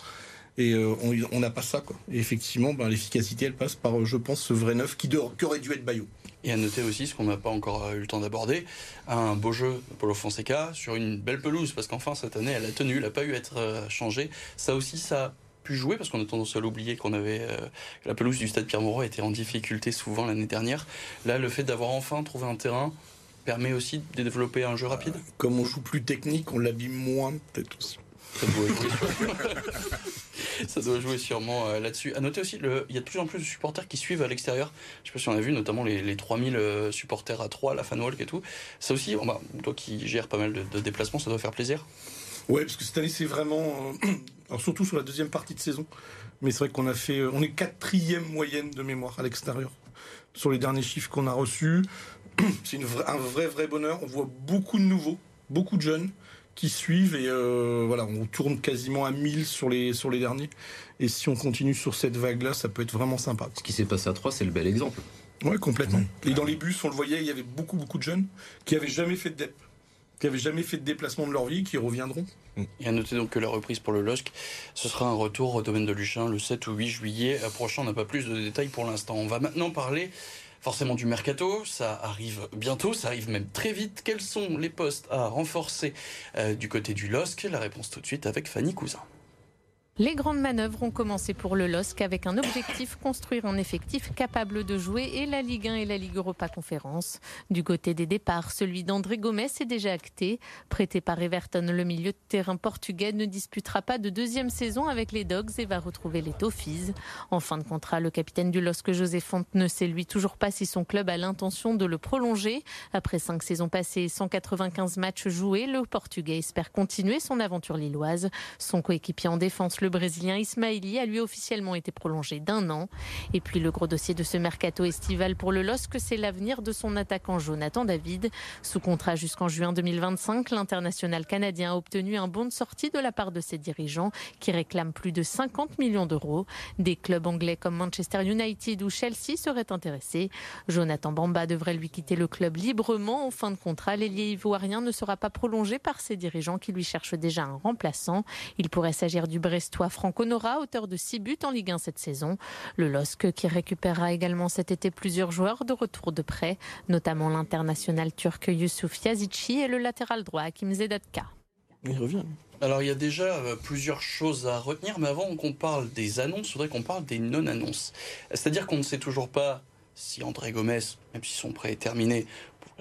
Et euh, on- n'a pas ça, quoi. Et effectivement, ben, l'efficacité, elle passe par, je pense, ce vrai neuf qui, de- qui aurait dû être Bayo. Et à noter aussi ce qu'on n'a pas encore euh, eu le temps d'aborder, un beau jeu Paulo Fonseca sur une belle pelouse, parce qu'enfin cette année elle a tenu, elle n'a pas eu à être euh, changée. Ça aussi, ça pu jouer parce qu'on a tendance à l'oublier qu'on avait euh, la pelouse du stade Pierre-Mauroy était en difficulté souvent l'année dernière. Là, le fait d'avoir enfin trouvé un terrain permet aussi de développer un jeu rapide. Comme on joue plus technique, on l'abîme moins peut-être aussi. (laughs) Ça doit jouer, sûrement euh, là-dessus. À noter aussi, il y a de plus en plus de supporters qui suivent à l'extérieur. Je sais pas si on a vu, notamment les, les 3000 euh, supporters à 3, la fanwalk et tout. Ça aussi, bah, toi qui gères pas mal de, déplacements, ça doit faire plaisir. Ouais, parce que cette année, c'est vraiment. Euh, alors surtout sur la deuxième partie de saison. Mais c'est vrai qu'on a fait. On est quatrième moyenne de mémoire à l'extérieur. Sur les derniers chiffres qu'on a reçus. (clears throat) C'est un vrai, vrai bonheur. On voit beaucoup de nouveaux, beaucoup de jeunes qui suivent et euh, voilà, on tourne quasiment à 1000 sur les, sur les derniers. Et si on continue sur cette vague-là, ça peut être vraiment sympa. Ce qui s'est passé à 3, c'est le bel exemple. Ouais, complètement. Mmh. Et dans les bus, on le voyait, il y avait beaucoup, beaucoup de jeunes qui avaient jamais fait de DEP, qui avaient jamais fait de déplacement de leur vie, qui reviendront. Et à noter donc que la reprise pour le LOSC, ce sera un retour au domaine de Luchin le 7 ou 8 juillet prochain. On n'a pas plus de détails pour l'instant. On va maintenant parler forcément du mercato, ça arrive bientôt, ça arrive même très vite. Quels sont les postes à renforcer euh, du côté du LOSC? La réponse tout de suite avec Fanny Cousin. Les grandes manœuvres ont commencé pour le LOSC avec un objectif construire un effectif capable de jouer et la Ligue 1 et la Ligue Europa Conférence. Du côté des départs, celui d'André Gomes est déjà acté. Prêté par Everton, le milieu de terrain portugais ne disputera pas de deuxième saison avec les Dogs et va retrouver les Toffees. En fin de contrat, le capitaine du LOSC, José Fonte, ne sait lui toujours pas si son club a l'intention de le prolonger. Après cinq saisons passées et 195 matchs joués, le Portugais espère continuer son aventure lilloise. Son coéquipier en défense, le Brésilien Ismaili a lui officiellement été prolongé d'un an. Et puis le gros dossier de ce mercato estival pour le LOSC, c'est l'avenir de son attaquant Jonathan David. Sous contrat jusqu'en juin 2025, l'international canadien a obtenu un bon de sortie de la part de ses dirigeants qui réclament plus de 50 millions d'euros. Des clubs anglais comme Manchester United ou Chelsea seraient intéressés. Jonathan Bamba devrait lui quitter le club librement en fin de contrat. L'ailier ivoirien ne sera pas prolongé par ses dirigeants qui lui cherchent déjà un remplaçant. Il pourrait s'agir du Brest Brestois Franck Honora, auteur de 6 buts en Ligue 1 cette saison. Le LOSC qui récupérera également cet été plusieurs joueurs de retour de prêt, notamment l'international turc Yusuf Yazici et le latéral droit Hakim Zedatka. Il revient. Alors il y a déjà euh, plusieurs choses à retenir, mais avant qu'on parle des annonces, il faudrait qu'on parle des non-annonces. C'est-à-dire qu'on ne sait toujours pas si André Gomez, même si son prêt est terminé,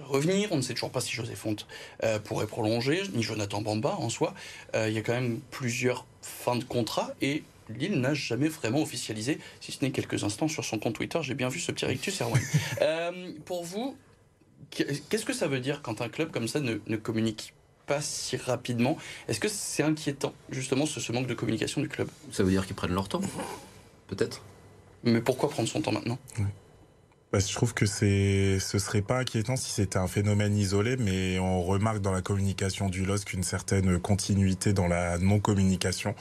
revenir. On ne sait toujours pas si José Fonte euh, pourrait prolonger, ni Jonathan Bamba en soi. Euh, il y a quand même plusieurs fins de contrat et Lille n'a jamais vraiment officialisé, si ce n'est quelques instants sur son compte Twitter. J'ai bien vu ce petit rictus, Erwan. (laughs) euh, pour vous, qu'est-ce que ça veut dire quand un club comme ça ne, ne communique pas si rapidement? Est-ce que c'est inquiétant, justement, ce, ce, manque de communication du club? Ça veut dire qu'ils prennent leur temps, peut-être. Mais pourquoi prendre son temps maintenant? Oui. Bah, je trouve que c'est, ce serait pas inquiétant si c'était un phénomène isolé, mais on remarque dans la communication du LOSC une certaine continuité dans la non-communication,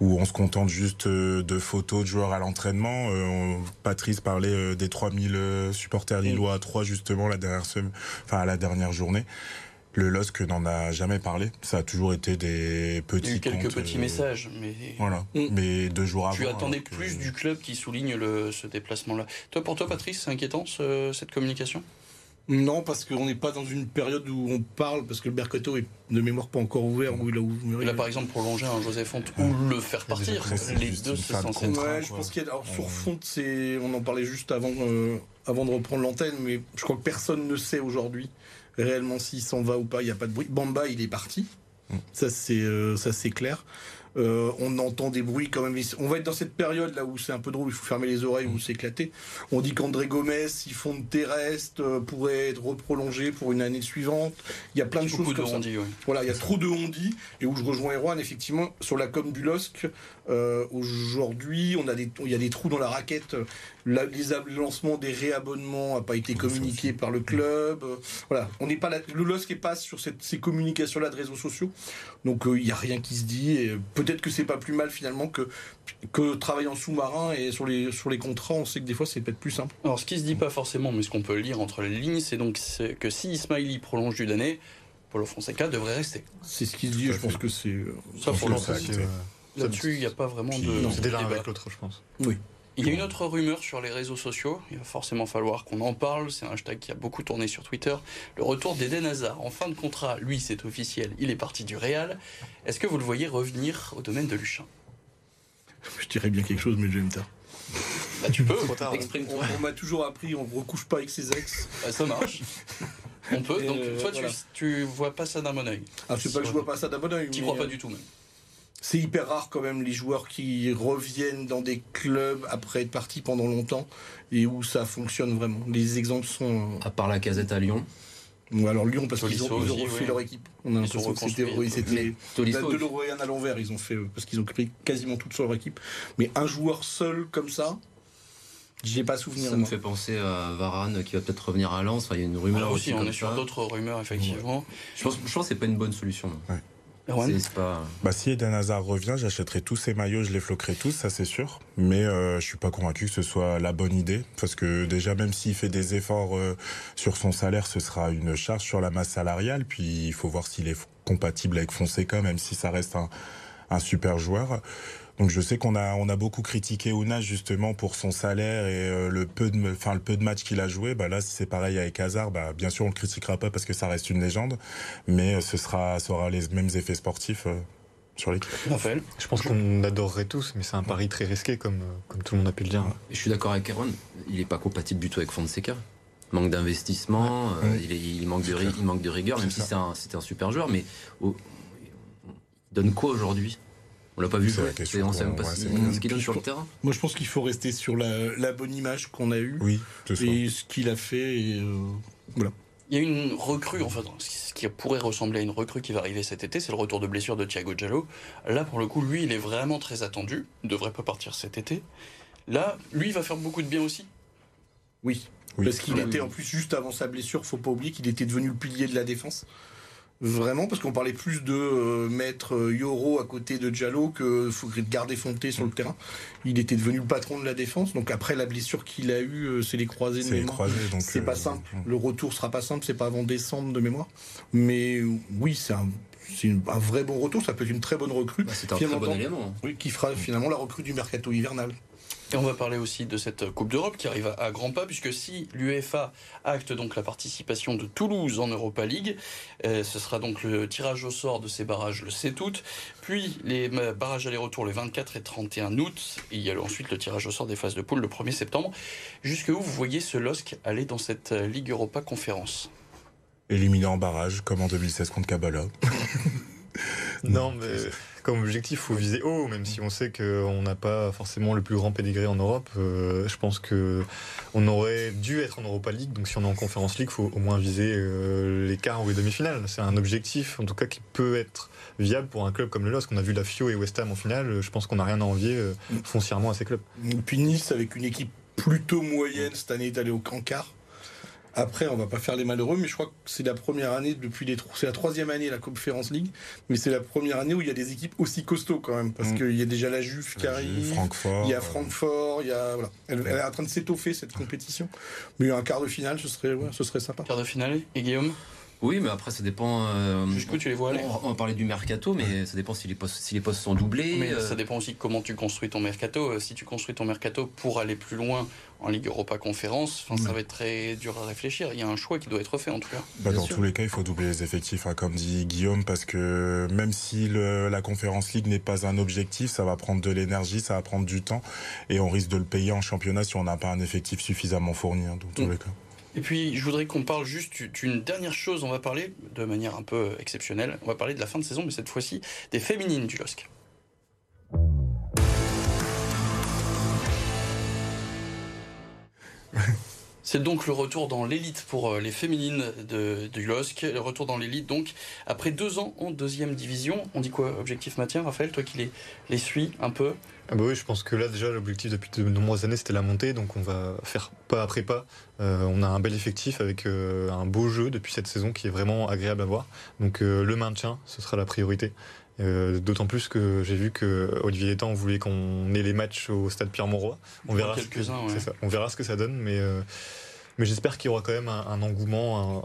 où on se contente juste de photos de joueurs à l'entraînement. Euh, Patrice parlait des 3000 supporters lillois à 3 justement la dernière semaine, enfin à la dernière journée. Le LOSC n'en a jamais parlé. Ça a toujours été des petits. Il y a eu quelques comptes, petits euh, messages, mais. Voilà. Mm. Mais deux jours avant. Tu attendais que... plus du club qui souligne le, ce déplacement-là. Toi, pour toi, Patrice, c'est inquiétant ce, cette communication? Non, parce qu'on n'est pas dans une période où on parle, parce que le mercato est de mémoire pas encore ouvert. Où il a ouvert. Il a par exemple prolongé un Joseph Fonte ou le faire partir. Les deux se sentent Ouais, je pense qu'il y a. Alors, sur Fonte, c'est. On en parlait juste avant, euh, avant de reprendre l'antenne, mais je crois que personne ne sait aujourd'hui réellement s'il s'en va ou pas. Il n'y a pas de bruit. Bamba, il est parti. Mm. Ça, c'est euh, ça, c'est clair. Euh, on entend des bruits quand même. On va être dans cette période là où c'est un peu drôle, il faut fermer les oreilles ou s'éclater. On dit qu'André Gomez, si fond de terrestre, euh, pourrait être reprolongé pour une année suivante. Il y a plein de choses de comme ça. Dit, oui. Voilà, il y a trop de on-dit et où je rejoins Erwan effectivement sur la com du LOSC. Euh, Aujourd'hui, on a des, il y a des trous dans la raquette. La, les lancements des réabonnements n'a pas été communiqué par le club. Euh, voilà, on n'est pas là, le LOSC est pas sur cette, ces communications-là de réseaux sociaux. Donc il n'y a rien qui se dit. Et peut-être que c'est pas plus mal finalement que que travailler en sous-marin et sur les sur les contrats, on sait que des fois c'est peut-être plus simple. Alors ce qui se dit pas forcément, mais ce qu'on peut lire entre les lignes, c'est donc que si Ismaili prolonge d'une année, Paulo Fonseca devrait rester. C'est ce qui se dit. Je pense que c'est ça pour Là-dessus, il n'y a pas vraiment de. C'est déjà avec l'autre, je pense. Oui. Il y a une autre rumeur sur les réseaux sociaux, il va forcément falloir qu'on en parle, c'est un hashtag qui a beaucoup tourné sur Twitter, le retour d'Eden Hazard. En fin de contrat, lui c'est officiel, il est parti du Real. Est-ce que vous le voyez revenir au domaine de Luchin? (laughs) Je dirais bien quelque chose, mais je vais me taire. Bah, tu peux, (laughs) Trop tard. exprime-toi. On, on m'a toujours appris, on ne recouche pas avec ses ex. Bah, ça marche. On peut. Et Donc, euh, toi, voilà. tu, tu vois pas ça d'un bon oeil. Ah, je sais pas que je vois pas ça d'un bon oeil. Tu crois pas euh, du tout, même. C'est hyper rare quand même les joueurs qui reviennent dans des clubs après être partis pendant longtemps et où ça fonctionne vraiment. Les exemples sont. À part la casette à Lyon. Ou alors Lyon parce qu'ils ont, ils ont refait leur équipe. On a l'impression que c'était de l'Euroéen à l'envers. Ils ont fait euh, parce qu'ils ont créé quasiment toute leur équipe. Mais un joueur seul comme ça, j'ai pas souvenir. Ça me fait penser à Varane qui va peut-être revenir à Lens. Enfin, il y a une rumeur Ah, aussi. aussi, on est sur d'autres rumeurs, effectivement. Je pense, je pense que c'est pas une bonne solution. non. Pas. Bah, si Eden Hazard revient, j'achèterai tous ces maillots, je les floquerai tous, ça c'est sûr. Mais euh, je suis pas convaincu que ce soit la bonne idée. Parce que déjà, même s'il fait des efforts euh, sur son salaire, ce sera une charge sur la masse salariale. Puis il faut voir s'il est compatible avec Fonseca, même si ça reste un, un super joueur. Donc je sais qu'on a on a beaucoup critiqué Ounas justement pour son salaire et euh, le peu de enfin le peu de matchs qu'il a joué. Bah là si c'est pareil avec Hazard, bah bien sûr on le critiquera pas parce que ça reste une légende, mais euh, ce sera ça aura les mêmes effets sportifs euh, sur l'équipe. Raphaël Je pense qu'on adorerait tous, mais c'est un pari très risqué, comme, comme tout le monde a pu le dire. Je suis d'accord avec Erwan. Il est pas compatible du tout avec Fonseca. Manque d'investissement, euh, il, manque de, il manque de rigueur, même si c'est un, c'était un super joueur. Mais il donne quoi aujourd'hui? On l'a pas vu jouer. On sait même qu'on- pas ouais, ce qu'il- donne sur le terrain. Moi, je pense qu'il faut rester sur la, la bonne image qu'on a eue Oui, et ce qu'il a fait. Et, euh, voilà. Il y a une recrue, enfin, ce qui pourrait ressembler à une recrue qui va arriver cet été, c'est le retour de blessure de Thiago Giallo. Là, pour le coup, lui, il est vraiment très attendu. Il devrait pas partir cet été. Là, lui, il va faire beaucoup de bien aussi. Oui. Oui. Parce qu'il Oui, était en plus juste avant sa blessure, faut pas oublier qu'il était devenu le pilier de la défense. Vraiment, parce qu'on parlait plus de euh, mettre euh, Yoro à côté de Diallo que faut de garder Fonté sur le terrain. Il était devenu le patron de la défense. Donc après la blessure qu'il a eue, euh, c'est les croisés de C'est mémoire. C'est euh, pas simple. Le retour sera pas simple. C'est pas avant décembre de mémoire. Mais euh, oui, c'est un, c'est une- un vrai bon retour. Ça peut être une très bonne recrue. Bah, c'est un très bon élément. hein. Oui, qui fera finalement la recrue du mercato hivernal. Et on va parler aussi de cette Coupe d'Europe qui arrive à- grands pas, puisque si l'UEFA acte donc la participation de Toulouse en Europa League, euh, ce sera donc le tirage au sort de ces barrages le 7 août, puis les euh, barrages aller-retour le 24 et 31 août, et il y a ensuite le tirage au sort des phases de poule le 1er septembre. Jusque où vous voyez ce LOSC aller dans cette euh, Ligue Europa Conférence? Éliminé en barrage, comme en 2016 contre Kabbalah. (laughs) Non, mais comme objectif, faut viser haut, même si on sait qu'on n'a pas forcément le plus grand pédigré en Europe. Euh, je pense que on aurait dû être en Europa League, donc si on est en Conference League, faut au moins viser euh, les quarts ou les demi-finales. C'est un objectif, en tout cas, qui peut être viable pour un club comme le LOSC. On a vu la Fio et West Ham en finale, je pense qu'on n'a rien à envier euh, foncièrement à ces clubs. Et Puis Nice, avec une équipe plutôt moyenne cette année, est allé au quart. Après, on va pas faire les malheureux, mais je crois que c'est la première année depuis les c'est la troisième année la Conference League, mais c'est la première année où il y a des équipes aussi costauds quand même, parce Mm. qu'il y a déjà la Juve qui arrive, Francfort. il y a euh, Francfort, il y a voilà, elle, elle est en train de s'étoffer cette compétition, mais un quart de finale, ce serait ouais, ce serait sympa. Quart de finale Et Guillaume? Oui, mais après, ça dépend. euh, Jusqu'où tu les vois aller on, parler du mercato, mais ça dépend si les postes, si les postes sont doublés. Mais euh, ça dépend aussi de comment tu construis ton mercato. Euh, Si tu construis ton mercato pour aller plus loin en Ligue Europa Conférence, ça va être très dur à réfléchir. Il y a un choix qui doit être fait en tout cas. Bah, dans sûr. tous les cas, il faut doubler les effectifs, hein, comme dit Guillaume, parce que même si le- la Conférence League n'est pas un objectif, ça va prendre de l'énergie, ça va prendre du temps, et on risque de le payer en championnat si on n'a pas un effectif suffisamment fourni, hein, dans tous Mm. les cas. Et puis, je voudrais qu'on parle juste d'une dernière chose. On va parler de manière un peu exceptionnelle. On va parler de la fin de saison, mais cette fois-ci des féminines du LOSC. (laughs) C'est donc le retour dans l'élite pour euh, les féminines de, du LOSC. Le retour dans l'élite, donc, après deux ans en deuxième division. On dit quoi Objectif maintien, Raphaël Toi qui les, les suis un peu? Ah bah oui, je pense que là déjà l'objectif depuis de nombreuses années c'était la montée, donc on va faire pas après pas. Euh, on a un bel effectif avec euh, un beau jeu depuis cette saison qui est vraiment agréable à voir. Donc euh, le maintien, ce sera la priorité. D'autant plus que j'ai vu que Olivier Létang voulait qu'on ait les matchs au stade Pierre-Mauroy. On verra, ce que, ouais. ça. on verra ce que ça donne, mais, mais j'espère qu'il y aura quand même un, un engouement un-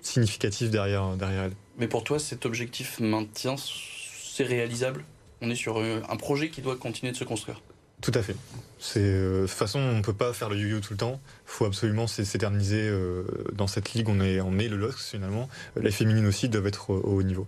significatif derrière, derrière elle. Mais pour toi, cet objectif maintien, c'est réalisable? On est sur euh, un projet qui doit continuer de se construire. Tout à fait. C'est euh, de toute façon, on ne peut pas faire le yo-yo tout le temps. Il faut absolument s'é- s'éterniser euh, dans cette ligue. On est, on est le LOSC finalement. Les féminines aussi doivent être au haut niveau.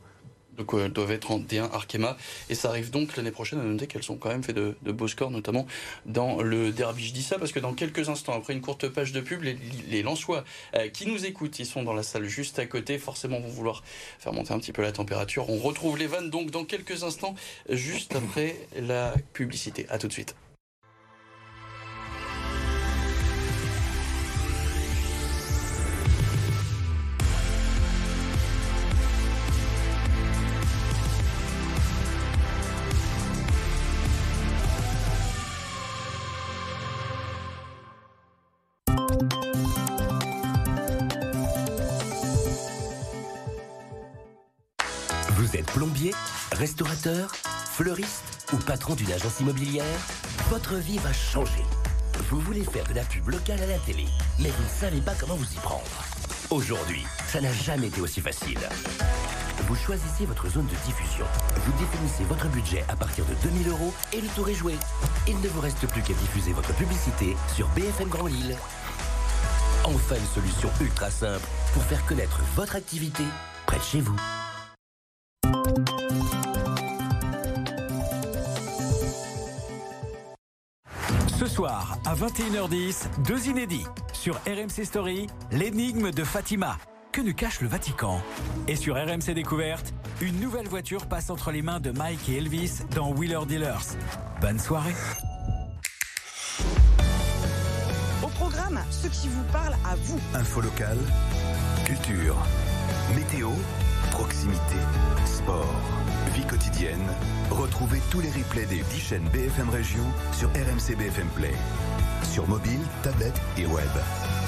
Donc elles doivent être en D1 Arkema. Et ça arrive donc l'année prochaine à noter qu'elles ont quand même fait de, beaux scores, notamment dans le derby. Je dis ça parce que dans quelques instants, après une courte page de pub, les, les euh, qui nous écoutent, ils sont dans la salle juste à côté, forcément vont vouloir faire monter un petit peu la température. On retrouve les vannes donc dans quelques instants, juste après la publicité. À tout de suite. Fleuriste ou patron d'une agence immobilière, votre vie va changer. Vous voulez faire de la pub locale à la télé, mais vous ne savez pas comment vous y prendre. Aujourd'hui, ça n'a jamais été aussi facile. Vous choisissez votre zone de diffusion. Vous définissez votre budget à partir de 2000 euros et le tour est joué. Il ne vous reste plus qu'à diffuser votre publicité sur BFM Grand Lille. Enfin une solution ultra simple pour faire connaître votre activité près de chez vous. Soir, à 21h10, deux inédits. Sur RMC Story, l'énigme de Fatima. Que nous cache le Vatican? Et sur RMC Découverte, une nouvelle voiture passe entre les mains de Mike et Elvis dans Wheeler Dealers. Bonne soirée Au programme, ce qui vous parle à vous. Info locale, culture, météo, proximité, sport, vie quotidienne. Retrouvez tous les replays des 10 chaînes BFM Région sur RMC BFM Play. Sur mobile, tablette et web.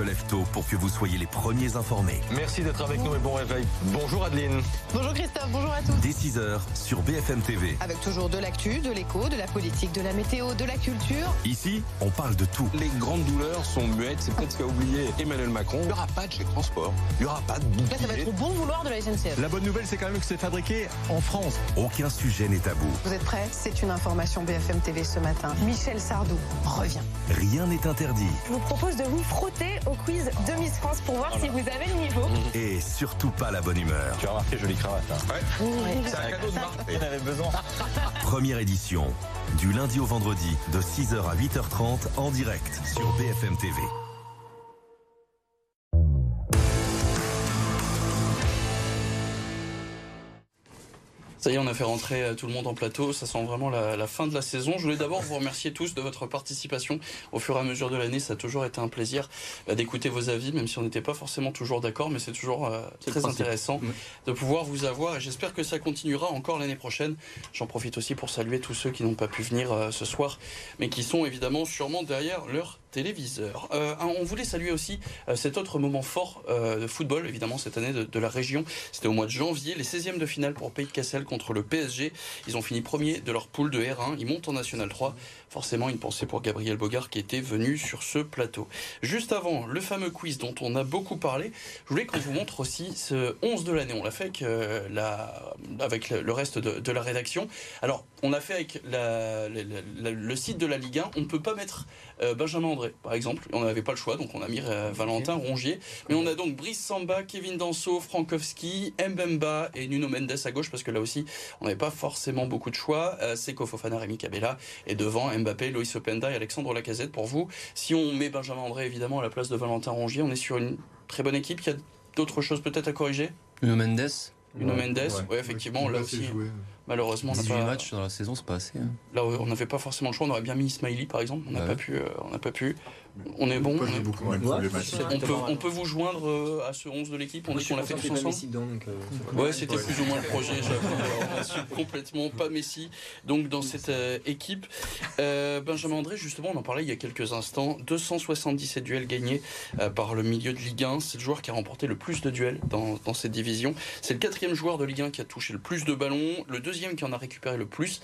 Se lève tôt pour que vous soyez les premiers informés. Merci d'être avec nous et bon réveil. Bonjour Adeline. Bonjour Christophe, bonjour à tous. Dès 6h sur BFM TV. Avec toujours de l'actu, de l'écho, de la politique, de la météo, de la culture. Ici, on parle de tout. Les grandes douleurs sont muettes, c'est peut-être ce qu'a oublié Emmanuel Macron. Il n'y aura pas de chèque transport, il n'y aura pas de bouclier. Là, ça va être au bon vouloir de la SNCF. La bonne nouvelle, c'est quand même que c'est fabriqué en France. Aucun sujet n'est tabou. Vous êtes prêts? C'est une information BFM TV ce matin. Michel Sardou revient. Rien n'est interdit. Je vous propose de vous frotter au quiz de Miss France pour voir si vous avez le niveau. Et surtout pas la bonne humeur. Tu as remarqué, jolie cravate. Hein. Ouais. C'est un cadeau de Marc. Il en avait besoin. (laughs) Première édition, du lundi au vendredi, de 6h à 8h30 en direct sur BFM TV. Ça y est, on a fait rentrer euh, tout le monde en plateau. Ça sent vraiment la, fin de la saison. Je voulais d'abord vous remercier tous de votre participation au fur et à mesure de l'année. Ça a toujours été un plaisir euh, d'écouter vos avis, même si on n'était pas forcément toujours d'accord, mais c'est toujours euh, très intéressant de pouvoir vous avoir. Et j'espère que ça continuera encore l'année prochaine. J'en profite aussi pour saluer tous ceux qui n'ont pas pu venir ce soir, mais qui sont évidemment sûrement derrière leur Euh, on voulait saluer aussi euh, cet autre moment fort euh, de football, évidemment, cette année de, la région. C'était au mois de janvier, les 16e de finale pour Pays de Cassel contre le PSG. Ils ont fini premier de leur poule de R1. Ils montent en National 3. Forcément, une pensée pour Gabriel Bogart qui était venu sur ce plateau. Juste avant, le fameux quiz dont on a beaucoup parlé, je voulais qu'on vous montre aussi ce 11 de l'année. On l'a fait avec, la, avec le reste de, la rédaction. Alors, on a fait avec le site de la Ligue 1. On ne peut pas mettre Benjamin André, par exemple. On n'avait pas le choix, donc on a mis euh, Valentin Rongier. Mais on a donc Brice Samba, Kevin Danso, Frankowski, Mbemba et Nuno Mendes à gauche, parce que là aussi, on n'avait pas forcément beaucoup de choix. Euh, Seko Fofana, Rémi Cabella, et devant Mbappé, Loïs Openda et Alexandre Lacazette pour vous. Si on met Benjamin André, évidemment, à la place de Valentin Rongier, on est sur une très bonne équipe. Il y a d'autres choses peut-être à corriger? Nuno Mendes Nuno Mendes, oui, effectivement, là aussi. Malheureusement, 18 pas... matchs dans la saison, c'est pas assez. Hein. Là, on n'avait pas forcément le choix. On aurait bien mis Ismaili, par exemple. On n'a pas pu. Euh, on n'a pas pu. On est bon. On, est... Beaucoup on, peut, on, peut, vous joindre euh, à ce 11 de l'équipe. On dit qu'on l'a fait tous ensemble. Donc, euh, ouais, c'était plus ou moins le projet. (laughs) on suis complètement pas Messi. Donc dans cette équipe, Benjamin André, justement, on en parlait il y a quelques instants. 277 duels gagnés par le milieu de Ligue 1. C'est le joueur qui a remporté le plus de duels dans, dans cette division. C'est le quatrième joueur de Ligue 1 qui a touché le plus de ballons. Le deuxième qui en a récupéré le plus.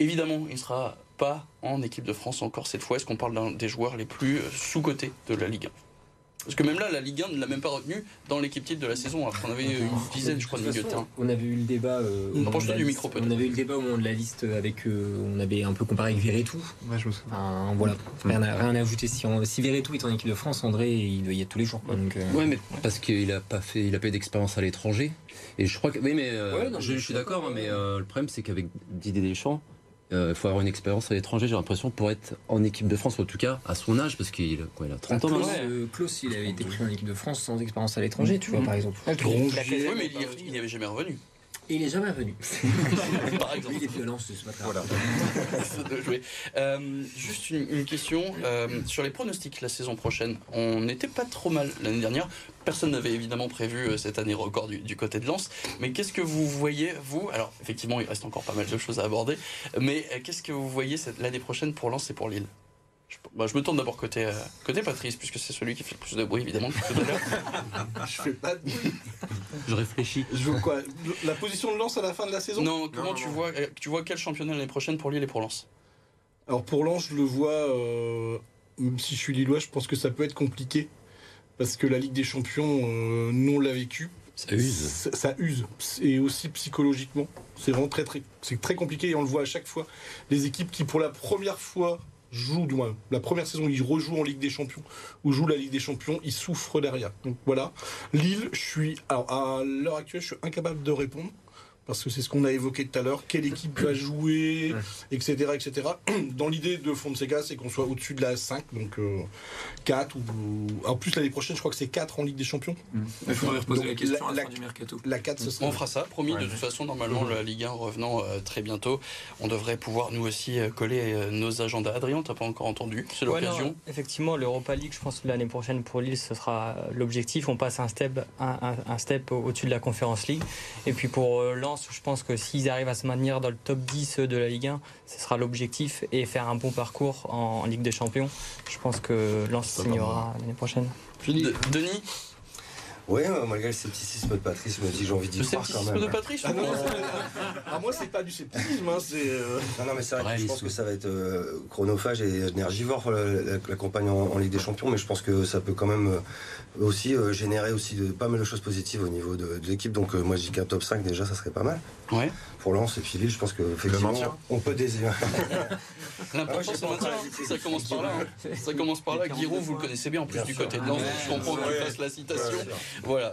Évidemment, il sera pas en équipe de France encore cette fois. Est-ce qu'on parle d'un des joueurs les plus sous-cotés de la Ligue Parce que même là, la Ligue 1 ne l'a même pas retenu dans l'équipe titre de la saison. Qu'on avait une dizaine, je crois, de terrain. On avait eu le débat. euh, au moment Approche-toi de la du liste- micro. On avait eu le débat au moment de la liste avec. euh, on avait un peu comparé avec Verretou. Ouais, je me souviens. Enfin, voilà. Rien à, rien à ajouter. Si, on, si Verretou est en équipe de France, André, il doit y être tous les jours. quoi. Donc, euh, Ouais, mais parce qu'il a pas fait, il a pas eu d'expérience à l'étranger. Et je crois que, oui, mais euh, Ouais, non, je, je suis d'accord, hein, mais euh, le problème c'est qu'avec Didier Deschamps, euh, il faut avoir une expérience à l'étranger. J'ai l'impression pour être en équipe de France, ou en tout cas à son âge, parce qu'il quoi, il a 30 ans Klaus, maintenant. euh, Klaus, il avait été pris en équipe de France sans expérience à l'étranger, tu vois, par exemple. Oui, mais il n'y avait jamais revenu. Et il est jamais revenu. (laughs) Par exemple. Il est violent, c'est pas grave. Ça doit jouer. Euh, juste une, une question euh, sur les pronostics la saison prochaine. On n'était pas trop mal l'année dernière. Personne n'avait évidemment prévu euh, cette année record du, du côté de Lens. Mais qu'est-ce que vous voyez, vous? Alors, effectivement, il reste encore pas mal de choses à aborder. Mais euh, qu'est-ce que vous voyez cette- l'année prochaine pour Lens et pour Lille? Je, bah, je me tourne d'abord côté, euh, côté Patrice, puisque c'est celui qui fait le plus de bruit, évidemment, tout à l'heure. (laughs) Je fais pas de bruit. Je réfléchis. Je veux quoi? La position de lance à la fin de la saison? Non, comment tu, Vois, euh, tu vois quel championnat l'année prochaine pour Lille et pour Lens? Alors pour Lens, je le vois, euh, même si je suis lillois, je pense que ça peut être compliqué. Parce que la Ligue des Champions, euh, nous on l'a vécu. Ça use. Ça, ça use. Et aussi psychologiquement. C'est vraiment très très, c'est très compliqué et on le voit à chaque fois. Les équipes qui pour la première fois jouent, du moins la première saison, ils rejouent en Ligue des Champions ou jouent la Ligue des Champions, ils souffrent derrière. Donc voilà. Lille, je suis, alors à l'heure actuelle, je suis incapable de répondre. Parce que c'est ce qu'on a évoqué tout à l'heure, quelle équipe va jouer, etc. etc. (clears throat) Dans l'idée de Fonseca, c'est qu'on soit au-dessus de la 5, donc euh, 4 ou. En plus, l'année prochaine, je crois que c'est 4 en Ligue des Champions. Il faudrait reposer Donc, la question à la la- fin du mercato. La 4, ce serait. On fera ça, promis. De toute façon, normalement, la Ligue 1 revenant euh, très bientôt, on devrait pouvoir nous aussi euh, coller euh, nos agendas. Adrien, t'as pas encore entendu C'est Ouais, l'occasion. effectivement, l'Europa League, je pense que l'année prochaine pour Lille, ce sera l'objectif. On passe un step, un, un- un step au-dessus de la Conférence League. Et puis pour euh, Lens, je pense que s'ils arrivent à se maintenir dans le top 10 de la Ligue 1, ce sera l'objectif et faire un bon parcours en, en Ligue des Champions. Je pense que Lens signera l'année prochaine. De- Denis Ouais, euh, malgré le scepticisme de Patrice, je me dis j'ai envie d'y Le croire quand scepticisme même. de Patrice Ah non, c'est- ah, moi, c'est pas du scepticisme, hein, euh, Non, non, mais c'est vrai que je pense que ça va être euh, chronophage et énergivore la, la- la campagne en, en Ligue des Champions, mais je pense que ça peut quand même euh, aussi euh, générer aussi de, pas mal de choses positives au niveau de, de l'équipe. Donc euh, moi je dis qu'un top 5 déjà, ça serait pas mal. Ouais. Pour Lens et puis Lille, je pense que effectivement, maintien. on peut désirer. (laughs) L'important, Ah je c'est le maintien. Ça commence par là. hein. Ça commence par là. Giroud, vous le connaissez bien en plus Bien du sûr. côté de Lens. Ouais, Je comprends que tu ouais. fasses la citation. Voilà,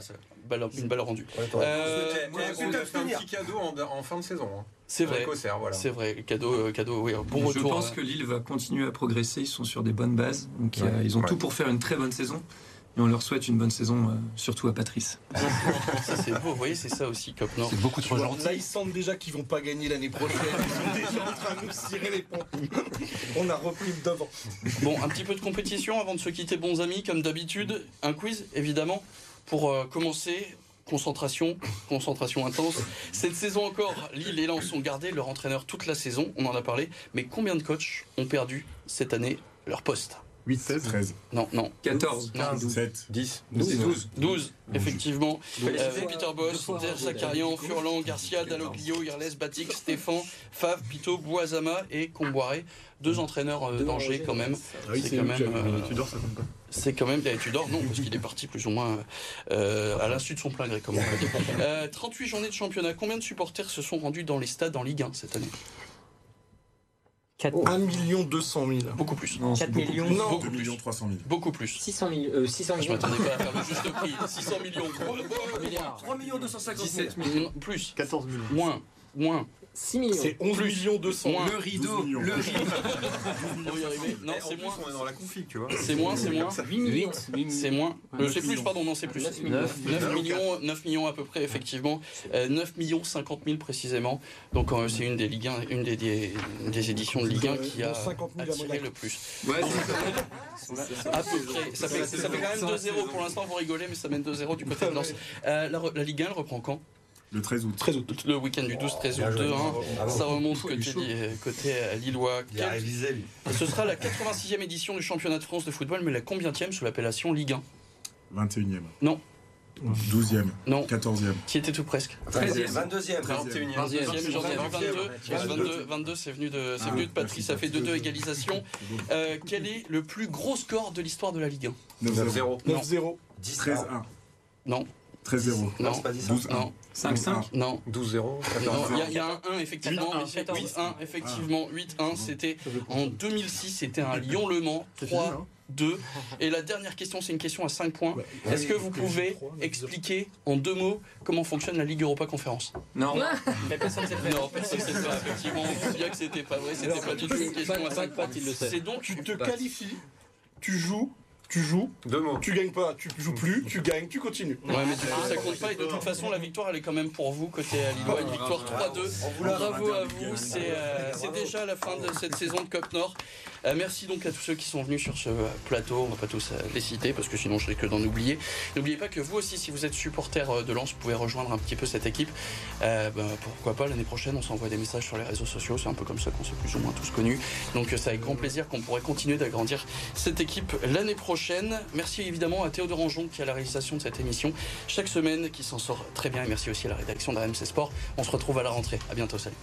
une balle rendue. Euh, Euh, on a fait un petit cadeau en, en fin de saison. hein. C'est vrai. Voilà. C'est vrai. Cadeau, euh, cadeau, oui. Bon je retour. pense hein. que Lille va continuer à progresser. Ils sont sur des bonnes bases. Donc, Ouais. ils ont Ouais. tout pour faire une très bonne saison. Et on leur souhaite une bonne saison, euh, surtout à Patrice. (laughs) Ça, c'est beau. Vous voyez, c'est ça aussi, Cop Nord. C'est beaucoup Tu vois, Là, ils sentent déjà qu'ils vont pas gagner l'année prochaine. Ils sont déjà en train de nous cirer les pompes. On a repris le devant. Bon, un petit peu de compétition avant de se quitter, bons amis, comme d'habitude. Un quiz, évidemment, pour euh, commencer. Concentration, concentration intense. Cette saison encore, Lille et Lens ont gardé leur entraîneur toute la saison, on en a parlé. Mais combien de coachs ont perdu cette année leur poste? 8, 16, 13. Non, non. 14, 15, 7, 10, 12. 12, effectivement. Douze. Euh, Peter Boss, Der Zakarian, Furlan, Garcia, Dalloglio, Irles, Batik, Stéphane, Fav, Pito, Boisama et Comboiré. Deux entraîneurs euh, d'Angers quand même. Ah oui, c'est quand même. euh, Tudor, ça compte pas. C'est quand même. eh, Tudor, non, parce qu'il est parti plus ou moins euh, à l'insu de son plein gré, comme on peut dire. Euh, 38 journées de championnat. Combien de supporters se sont rendus dans les stades en Ligue 1 cette année? 1 million 200 000. Beaucoup plus. 4 millions. Non. Beaucoup 2 plus. millions 300 000. Beaucoup plus. 600 000. euh, 600 Je millions. m'attendais pas à faire le juste prix. (laughs) 600 millions. 3 millions 250 000. 17 millions. Plus. 14 millions. Moins. Moins. 6 millions. C'est 11 millions 200 000. Moins. Le rideau, 12 millions. le rideau. On va y arriver. Non, en c'est plus, moins. on est dans la config, tu vois. C'est moins, c'est moins. 8 millions. C'est moins. Euh, c'est plus, pardon, non, c'est plus. 9 9, millions. millions, 9 millions à peu près, effectivement. Euh, 9 millions 50 000 précisément. Donc euh, c'est une des Ligue 1, une des, des, des éditions de Ligue 1 qui a Dont 50 000 à attiré le plus. Ouais, À peu près. Ça fait, ça fait quand même 2-0 pour l'instant, vous rigolez, mais ça mène 2-0 du côté de Lens. Euh, la, la Ligue 1, elle reprend quand? Le 13 août. 13 août. Le week-end du 12-13 Bien août joué. 2 Bravo. Ça remonte côté, euh, lillois. Il a Quel- révisé lui. Ce sera la 86e édition du championnat de France de football, mais la combienième sous l'appellation Ligue 1 21 e Non. 12e. Non. 14e. Qui était tout presque 13e. 22e. 21e. 22e, j'en ai vu 22. 22, 22 c'est venu de, c'est venu de Patrice, ça fait 2-2 égalisation. Euh, quel est le plus gros score de l'histoire de la Ligue 1 9-0. 9-0. 13-1. Non. 13-0. Non, 12-1. non. 5-5 Non. 12-0. Non, il y y, a un 1 effectivement, mais c'est 8-1 effectivement, 8-1 c'était en 2006, c'était un Lyon-Le Mans 3 2 et la dernière question c'est une question à 5 points. Est-ce que vous pouvez expliquer en deux mots comment fonctionne la Ligue Europa Conférence? Non. (laughs) Mais personne ne sait faire. Non, personne ne sait faire effectivement, on voit bien que c'était pas vrai, c'était pas du tout une question à 5 points. C'est donc Tu te qualifies, tu joues, tu joues, Deux mots. tu gagnes pas, tu joues plus, tu gagnes, tu continues. Ouais, mais du coup, ça compte pas. Et de toute façon, la victoire, elle est quand même pour vous, côté Lillois. Une victoire 3-2. Bravo à vous. C'est euh, c'est déjà la fin de cette saison de Cop Nord. Euh, merci donc à tous ceux qui sont venus sur ce plateau. On va pas tous euh, les citer parce que sinon je risque d'en oublier. N'oubliez pas que vous aussi, si vous êtes supporter euh, de Lens, vous pouvez rejoindre un petit peu cette équipe. Bah, pourquoi pas l'année prochaine, on s'envoie des messages sur les réseaux sociaux. C'est un peu comme ça qu'on s'est plus ou moins tous connus. Donc c'est avec grand plaisir qu'on pourrait continuer d'agrandir cette équipe l'année prochaine. Merci évidemment à Théo de Rangeon qui à la réalisation de cette émission chaque semaine, qui s'en sort très bien. Et merci aussi à la rédaction de Sport. On se retrouve à la rentrée. À bientôt. Salut.